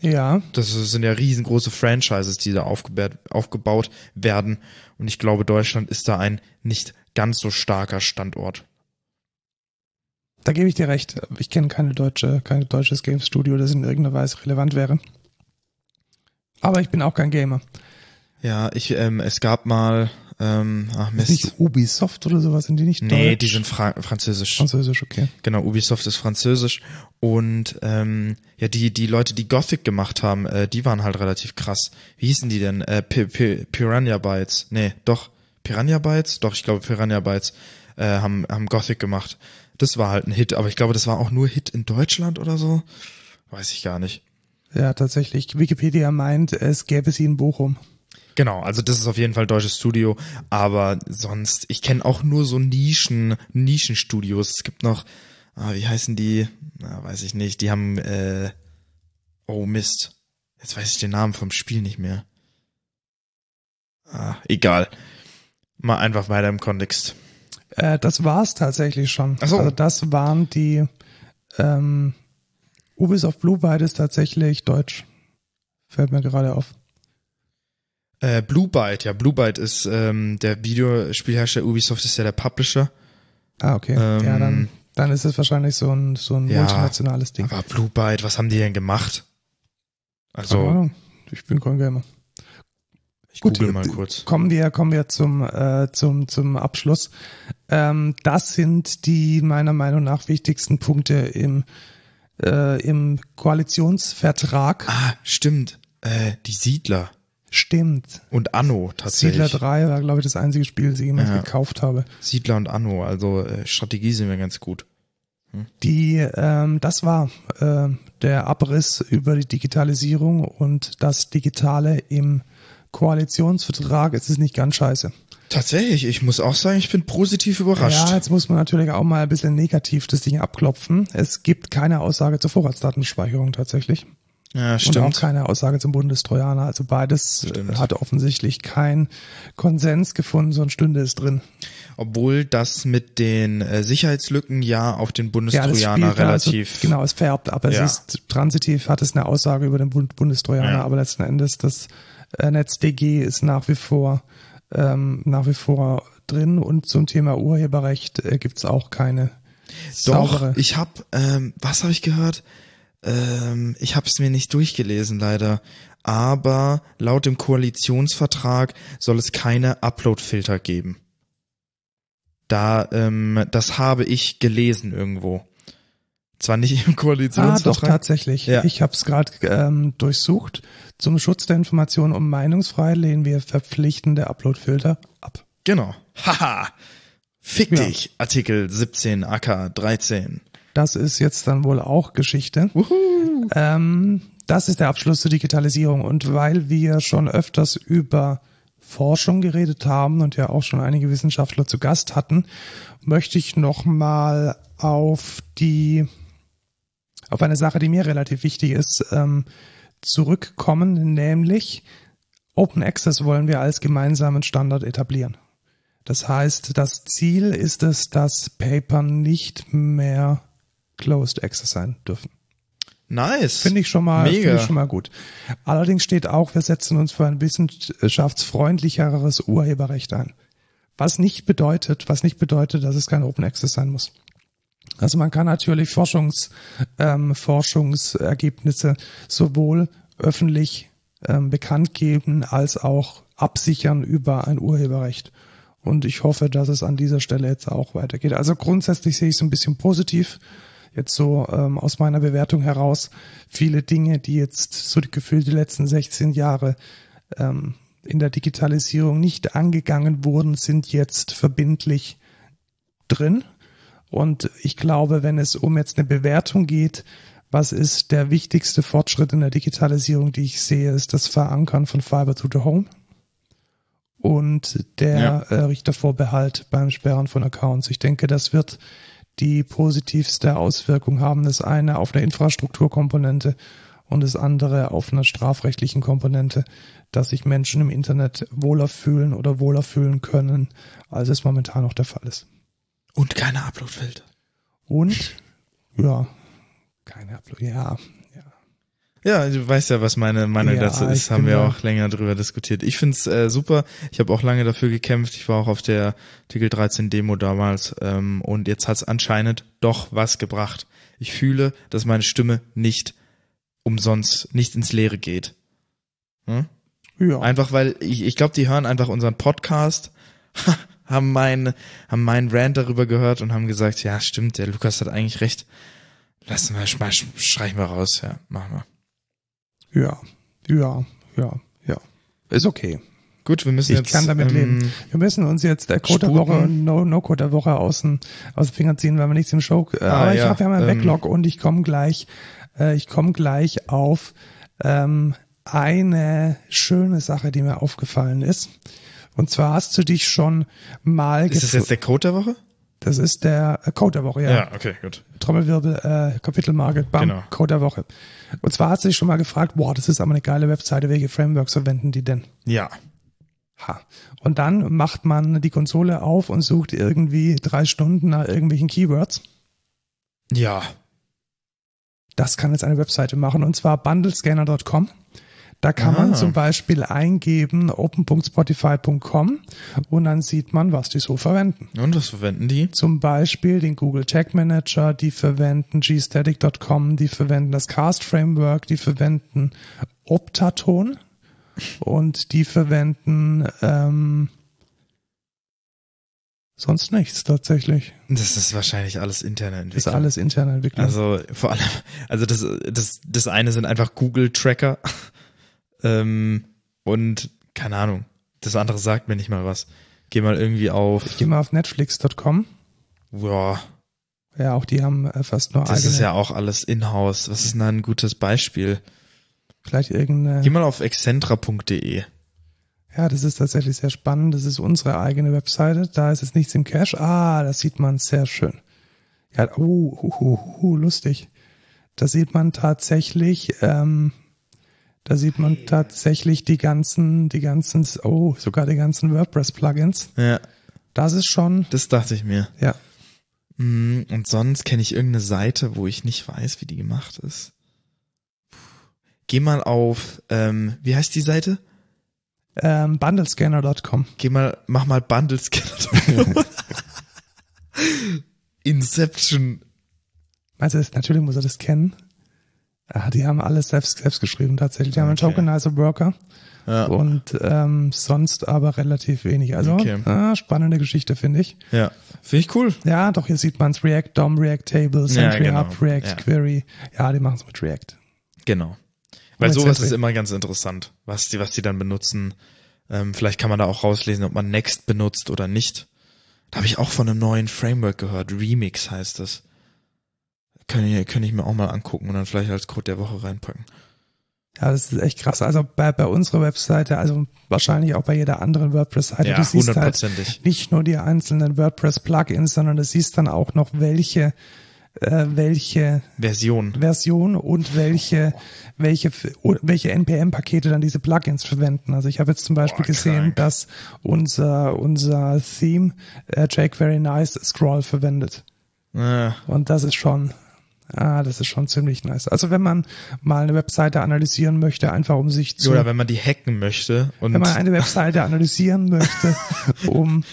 ja. Das sind ja riesengroße Franchises, die da aufgebaut, werden. Und ich glaube, Deutschland ist da ein nicht ganz so starker Standort. Da gebe ich dir recht. Ich kenne keine deutsche, kein deutsches Game Studio, das in irgendeiner Weise relevant wäre. Aber ich bin auch kein Gamer. Ja, ich, ähm, es gab mal ähm, ach Mist. Ist nicht Ubisoft oder sowas, sind die nicht Nee, Deutsch? die sind Fra französisch. Französisch, okay. Genau, Ubisoft ist französisch und ähm, ja, die die Leute, die Gothic gemacht haben, äh, die waren halt relativ krass. Wie hießen die denn? Äh, P P Piranha Bytes. Nee, doch Piranha Bytes? Doch, ich glaube Piranha Bytes äh, haben haben Gothic gemacht. Das war halt ein Hit, aber ich glaube, das war auch nur Hit in Deutschland oder so. Weiß ich gar nicht. Ja, tatsächlich. Wikipedia meint, es gäbe sie in Bochum. Genau, also das ist auf jeden Fall deutsches Studio, aber sonst, ich kenne auch nur so Nischen, Nischenstudios. Es gibt noch, ah, wie heißen die? Na, weiß ich nicht. Die haben, äh, oh Mist. Jetzt weiß ich den Namen vom Spiel nicht mehr. Ah, egal. Mal einfach weiter im Kontext. Äh, das war's tatsächlich schon. Ach so. Also das waren die ähm, Ubisoft Blue Byte ist tatsächlich deutsch. Fällt mir gerade auf. Äh, Blue Byte, ja, Blue Byte ist ähm, der Videospielhersteller, Ubisoft ist ja der Publisher. Ah, okay. Ähm, ja, dann, dann ist es wahrscheinlich so ein, so ein ja, multinationales Ding. Aber Blue Byte, was haben die denn gemacht? Also. Ich bin kein Gamer. Ich Gut, google mal kurz. Kommen wir, kommen wir zum, äh, zum, zum Abschluss. Ähm, das sind die meiner Meinung nach wichtigsten Punkte im, äh, im Koalitionsvertrag. Ah, stimmt. Äh, die Siedler. Stimmt. Und Anno tatsächlich. Siedler 3 war, glaube ich, das einzige Spiel, das ich jemals ja. gekauft habe. Siedler und Anno, also äh, Strategie sind wir ganz gut. Hm? Die, ähm, das war äh, der Abriss über die Digitalisierung und das Digitale im Koalitionsvertrag. Es ist nicht ganz scheiße. Tatsächlich, ich muss auch sagen, ich bin positiv überrascht. Ja, jetzt muss man natürlich auch mal ein bisschen negativ das Ding abklopfen. Es gibt keine Aussage zur Vorratsdatenspeicherung tatsächlich. Ja, stimmt. Und auch keine Aussage zum Bundestrojaner. Also beides stimmt. hat offensichtlich keinen Konsens gefunden, so ein Stünde ist drin. Obwohl das mit den äh, Sicherheitslücken ja auf den Bundestrojaner ja, relativ. Also, genau, es färbt, aber ja. es ist transitiv, hat es eine Aussage über den Bund Bundestrojaner, ja. aber letzten Endes das äh, NetzDG ist nach wie vor ähm, nach wie vor drin und zum Thema Urheberrecht äh, gibt's auch keine Doch, saubere. ich habe, ähm, was habe ich gehört? Ähm, ich habe es mir nicht durchgelesen leider, aber laut dem Koalitionsvertrag soll es keine Upload-Filter geben. Da, ähm, das habe ich gelesen irgendwo. Zwar nicht im Koalitionsvertrag. Ah, doch, tatsächlich. Ja. Ich habe es gerade ähm, durchsucht. Zum Schutz der Information um Meinungsfreiheit lehnen wir verpflichtende Upload-Filter ab. Genau. Haha. Fick ja. dich. Artikel 17 AK 13. Das ist jetzt dann wohl auch Geschichte. Ähm, das ist der Abschluss zur Digitalisierung. Und weil wir schon öfters über Forschung geredet haben und ja auch schon einige Wissenschaftler zu Gast hatten, möchte ich nochmal auf die, auf eine Sache, die mir relativ wichtig ist, ähm, zurückkommen, nämlich Open Access wollen wir als gemeinsamen Standard etablieren. Das heißt, das Ziel ist es, dass Paper nicht mehr Closed Access sein dürfen. Nice. Finde ich schon mal, finde ich schon mal gut. Allerdings steht auch, wir setzen uns für ein wissenschaftsfreundlicheres Urheberrecht ein. Was nicht bedeutet, was nicht bedeutet, dass es kein Open Access sein muss. Also man kann natürlich Forschungs, ähm, Forschungsergebnisse sowohl öffentlich ähm, bekannt geben als auch absichern über ein Urheberrecht. Und ich hoffe, dass es an dieser Stelle jetzt auch weitergeht. Also grundsätzlich sehe ich es ein bisschen positiv jetzt so ähm, aus meiner Bewertung heraus viele Dinge, die jetzt so gefühlt die letzten 16 Jahre ähm, in der Digitalisierung nicht angegangen wurden, sind jetzt verbindlich drin. Und ich glaube, wenn es um jetzt eine Bewertung geht, was ist der wichtigste Fortschritt in der Digitalisierung, die ich sehe, ist das Verankern von Fiber to the Home und der Ja. äh, Richtervorbehalt beim Sperren von Accounts. Ich denke, das wird die positivste Auswirkung haben. Das eine auf einer Infrastrukturkomponente und das andere auf einer strafrechtlichen Komponente, dass sich Menschen im Internet wohler fühlen oder wohler fühlen können, als es momentan noch der Fall ist. Und keine Uploadfilter. Und ja, keine Upload. Ja, ja. Du weißt ja, was meine Meinung Ja, dazu ist. Haben wir auch länger drüber diskutiert. Ich find's äh, super. Ich habe auch lange dafür gekämpft. Ich war auch auf der Artikel 13 Demo damals. Ähm, und jetzt hat's anscheinend doch was gebracht. Ich fühle, dass meine Stimme nicht umsonst, nicht ins Leere geht. Hm? ja. Einfach weil ich, ich glaube, die hören einfach unseren Podcast, haben meinen haben meinen Rant darüber gehört und haben gesagt, ja, stimmt, der Lukas hat eigentlich recht. Lassen wir, sch- sch- streichen wir raus, ja, machen wir. Ja, ja, ja, ja. Ist okay. Gut, wir müssen Ich jetzt. kann damit ähm, leben. Wir müssen uns jetzt der Code der. Woche und No, no Code der Woche aus dem, aus dem Finger ziehen, weil wir nichts im Show. Ah, aber ich ja, habe ja meinen ähm, Backlog und ich komme gleich, äh, ich komme gleich auf ähm, eine schöne Sache, die mir aufgefallen ist. Und zwar hast du dich schon mal Ist das jetzt der Code der Woche? Das ist der äh, Code der Woche, ja. okay, gut. Trommelwirbel, äh, Kapitelmarke, bam, Genau. Code der Woche. Und zwar hast du dich schon mal gefragt, boah, das ist aber eine geile Webseite, welche Frameworks verwenden die denn? Ja. Ha. Und dann macht man die Konsole auf und sucht irgendwie drei Stunden nach irgendwelchen Keywords. Ja. Das kann jetzt eine Webseite machen und zwar bundlescanner.com. Da kann man Ah. zum Beispiel eingeben open.spotify.com und dann sieht man, was die so verwenden. Und was verwenden die? Zum Beispiel den Google Tag Manager, die verwenden gstatic.com, die verwenden das Cast Framework, die verwenden Optaton und die verwenden ähm, sonst nichts tatsächlich. Das ist wahrscheinlich alles interne Das Entwicklung. ist alles interne Entwicklung. Also vor allem, also das, das, das eine sind einfach Google-Tracker ähm, und keine Ahnung. Das andere sagt mir nicht mal was. Geh mal irgendwie auf. ich gehe mal auf netflix.com. Ja, Ja, auch die haben äh, fast nur das eigene, ist ja auch alles in-house. Was ist denn da ein gutes Beispiel? vielleicht irgendeine. Geh mal auf excentra.de. Ja, das ist tatsächlich sehr spannend. Das ist unsere eigene Webseite. Da ist jetzt nichts im Cache. Ah, das sieht man sehr schön. Ja, uh, uh, uh, uh, lustig. Da sieht man tatsächlich, ähm, da sieht man tatsächlich die ganzen, die ganzen, oh, sogar die ganzen WordPress-Plugins. Ja, Das ist schon, das dachte ich mir. ja, Mm, Und sonst kenne ich irgendeine Seite, wo ich nicht weiß, wie die gemacht ist. Geh mal auf, ähm, wie heißt die Seite? ähm, bundlescanner.com. Geh mal, mach mal Bundles. Inception. Meinst du, das, natürlich muss er das kennen. Ah, die haben alles selbst, selbst geschrieben tatsächlich. Die haben einen Okay. Tokenizer Worker. Ja, und ähm, sonst aber relativ wenig. Also Okay. ah, spannende Geschichte, finde ich. ja. Finde ich cool. Ja, doch, hier sieht man es React DOM, React Tables, Ja, Entry genau. Up, React Ja. Query. Ja, die machen es mit React. Genau. Weil sowas Sentry. ist immer ganz interessant, was die, was die dann benutzen. Ähm, vielleicht kann man da auch rauslesen, ob man Next benutzt oder nicht. Da habe ich auch von einem neuen Framework gehört. Remix heißt das. Kann ich, kann ich mir auch mal angucken und dann vielleicht als Code der Woche reinpacken. Ja, das ist echt krass. Also bei, bei unserer Webseite, also wahrscheinlich auch bei jeder anderen WordPress-Seite, Ja, du siehst halt nicht nur die einzelnen WordPress-Plugins, sondern du siehst dann auch noch, welche, äh, welche Version. Version und welche, welche, welche NPM-Pakete dann diese Plugins verwenden. Also ich habe jetzt zum Beispiel Boah, gesehen, dass unser, unser Theme äh, jQuery Nice Scroll verwendet. Äh, Und das ist schon, ah, das ist schon ziemlich nice. Also wenn man mal eine Webseite analysieren möchte, einfach um sich zu, oder wenn man die hacken möchte und wenn man eine Webseite analysieren möchte, um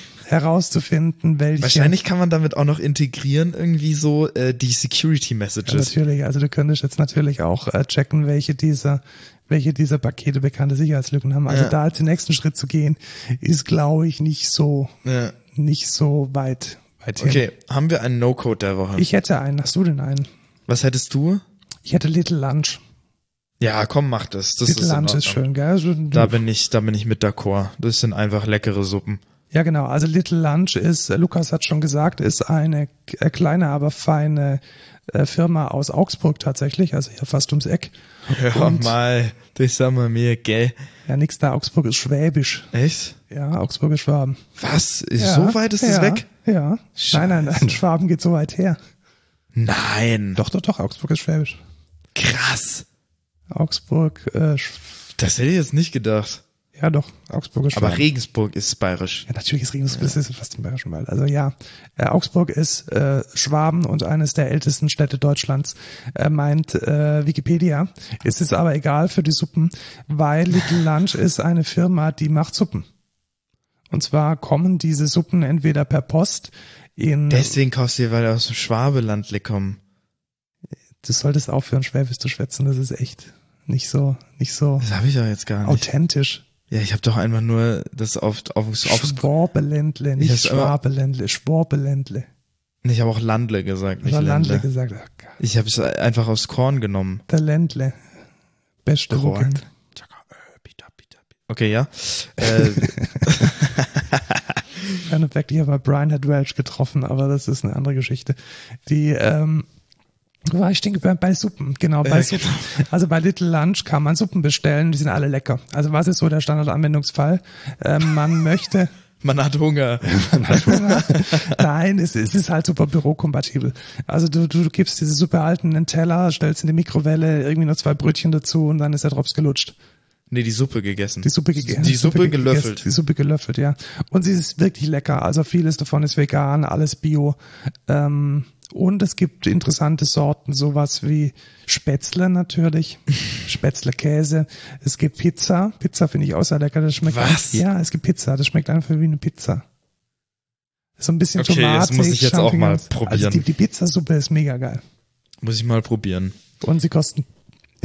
herauszufinden, welche wahrscheinlich kann man damit auch noch integrieren irgendwie so äh, die Security Ja, Messages. natürlich, also du könntest jetzt natürlich auch äh, checken, welche dieser, welche dieser Pakete bekannte Sicherheitslücken haben. Also Ja. da den nächsten Schritt zu gehen, ist glaube ich nicht so, Ja. nicht so weit, weit hin. Okay, haben wir einen No-Code der Woche? Ich hätte einen, hast du denn einen? Was hättest du? Ich hätte Little Lunch. Ja, komm, mach das. Das Little ist Lunch ist schön, gell? Also, Da bin ich, da bin ich mit d'accord. Das sind einfach leckere Suppen. Ja, genau. Also Little Lunch ist, äh, Lukas hat schon gesagt, ist eine äh, kleine, aber feine äh, Firma aus Augsburg tatsächlich, also hier fast ums Eck. Hör Und- mal, das sagen wir mir, gell? Ja, nix da, Augsburg ist schwäbisch. Echt? Ja, Augsburg ist Schwaben. Was? Ja, so weit ist ja, es weg? Ja. Nein, nein, nein, Schwaben geht so weit her. Nein. Doch, doch, doch, Augsburg ist schwäbisch. Krass. Augsburg, äh, Das hätte ich jetzt nicht gedacht. ja doch, Augsburg ist Schwaben. Aber Regensburg ist bayerisch. Ja, natürlich ist Regensburg, das ist fast im Bayerischen Wald. Also ja, äh, Augsburg ist äh, Schwaben und eines der ältesten Städte Deutschlands, äh, meint äh, Wikipedia. Es ist aber egal für die Suppen, weil Little Lunch ist eine Firma, die macht Suppen. Und zwar kommen diese Suppen entweder per Post in, Deswegen kaufst du dir, weil die aus dem Schwabelandle kommen. du solltest aufhören, Schwäbisch zu schwätzen, das ist echt nicht so, nicht so Das habe ich ja jetzt gar nicht. authentisch. Ja, ich habe doch einfach nur das auf, auf, aufs, Schwabeländle, Ich nicht Schwabeländle, Schwabeländle. ich habe auch Landle gesagt, nicht Oder Landle Ländle. gesagt. Gott. Ich habe es einfach aufs Korn genommen. Der Ländle. Beste Korn. Ruckel. Okay, ja. Äh, Keine Fact, ich habe Brian hat Welch getroffen, aber das ist eine andere Geschichte. Die, ähm, war ich geblieben? Bei Suppen, genau, bei Ja, Suppen. Also bei Little Lunch kann man Suppen bestellen, die sind alle lecker. Also was ist so der Standardanwendungsfall? Ähm, man möchte, man hat Hunger. nein, es, es ist halt super bürokompatibel. Also du, du, du gibst diese super alten Teller, stellst in die Mikrowelle, irgendwie noch zwei Brötchen dazu und dann ist der Drops gelutscht. Nee, die Suppe gegessen. Die Suppe gegessen. Die Suppe ge- gelöffelt. gegessen, Die Suppe gelöffelt, ja. Und sie ist wirklich lecker. Also vieles davon ist vegan, alles bio. Ähm, und es gibt interessante Sorten, sowas wie Spätzle natürlich, Spätzle Käse. Es gibt Pizza. Pizza finde ich auch sehr lecker. Das schmeckt Was? Einfach, ja, es gibt Pizza. Das schmeckt einfach wie eine Pizza. So ein bisschen Okay, das tomatig. muss ich jetzt auch mal probieren. Also die, die Pizzasuppe ist mega geil. Muss ich mal probieren. Und sie kosten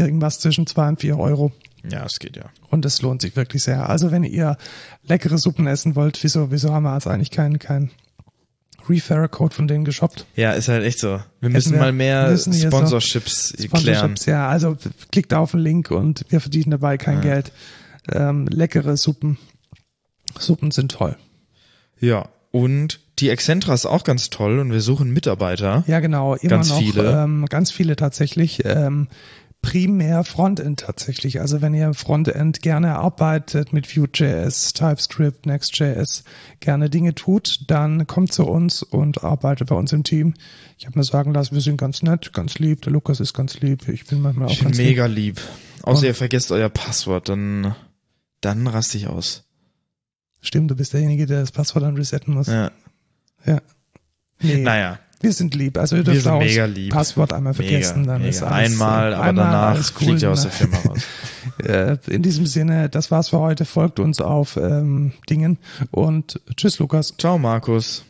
irgendwas zwischen zwei und vier Euro. Ja, es geht ja. Und es lohnt sich wirklich sehr. Also wenn ihr leckere Suppen essen wollt, wieso, wieso haben wir jetzt eigentlich keinen kein Referrer-Code von denen geshoppt? Ja, ist halt echt so. Wir müssen wir- mal mehr müssen hier so Sponsorships klären. Sponsorships, ja. Also klickt auf den Link und wir verdienen dabei kein Geld. Ähm, leckere Suppen. Suppen sind toll. Ja, und die Excentra ist auch ganz toll und wir suchen Mitarbeiter. Ja, genau. Immer Ganz noch viele. Ähm, ganz viele tatsächlich. Ähm, primär Frontend tatsächlich. Also wenn ihr Frontend gerne arbeitet mit Vue.js, TypeScript, Next.js, gerne Dinge tut, dann kommt zu uns und arbeitet bei uns im Team. Ich habe mir sagen lassen, wir sind ganz nett, ganz lieb. Der Lukas ist ganz lieb. Ich bin manchmal auch Ich bin ganz mega lieb. Außer Und- ihr vergesst euer Passwort, dann, dann raste ich aus. lieb. Stimmt, du bist derjenige, der das Passwort dann resetten muss. Ja. Ja. Nee, Naja, wir sind lieb. Also ihr dürft auch das. Passwort einmal vergessen, mega, dann mega. ist alles Einmal, aber einmal danach alles cool, fliegt ihr aus der Firma raus. Äh, in diesem Sinne, das war's für heute. Folgt uns auf ähm, Dingen und tschüss, Lukas. Ciao, Markus.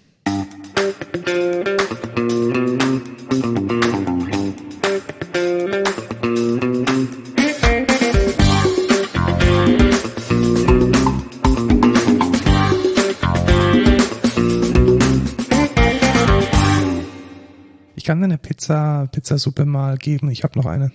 Kann dir eine Pizza, Pizzasuppe mal geben. Ich habe noch eine.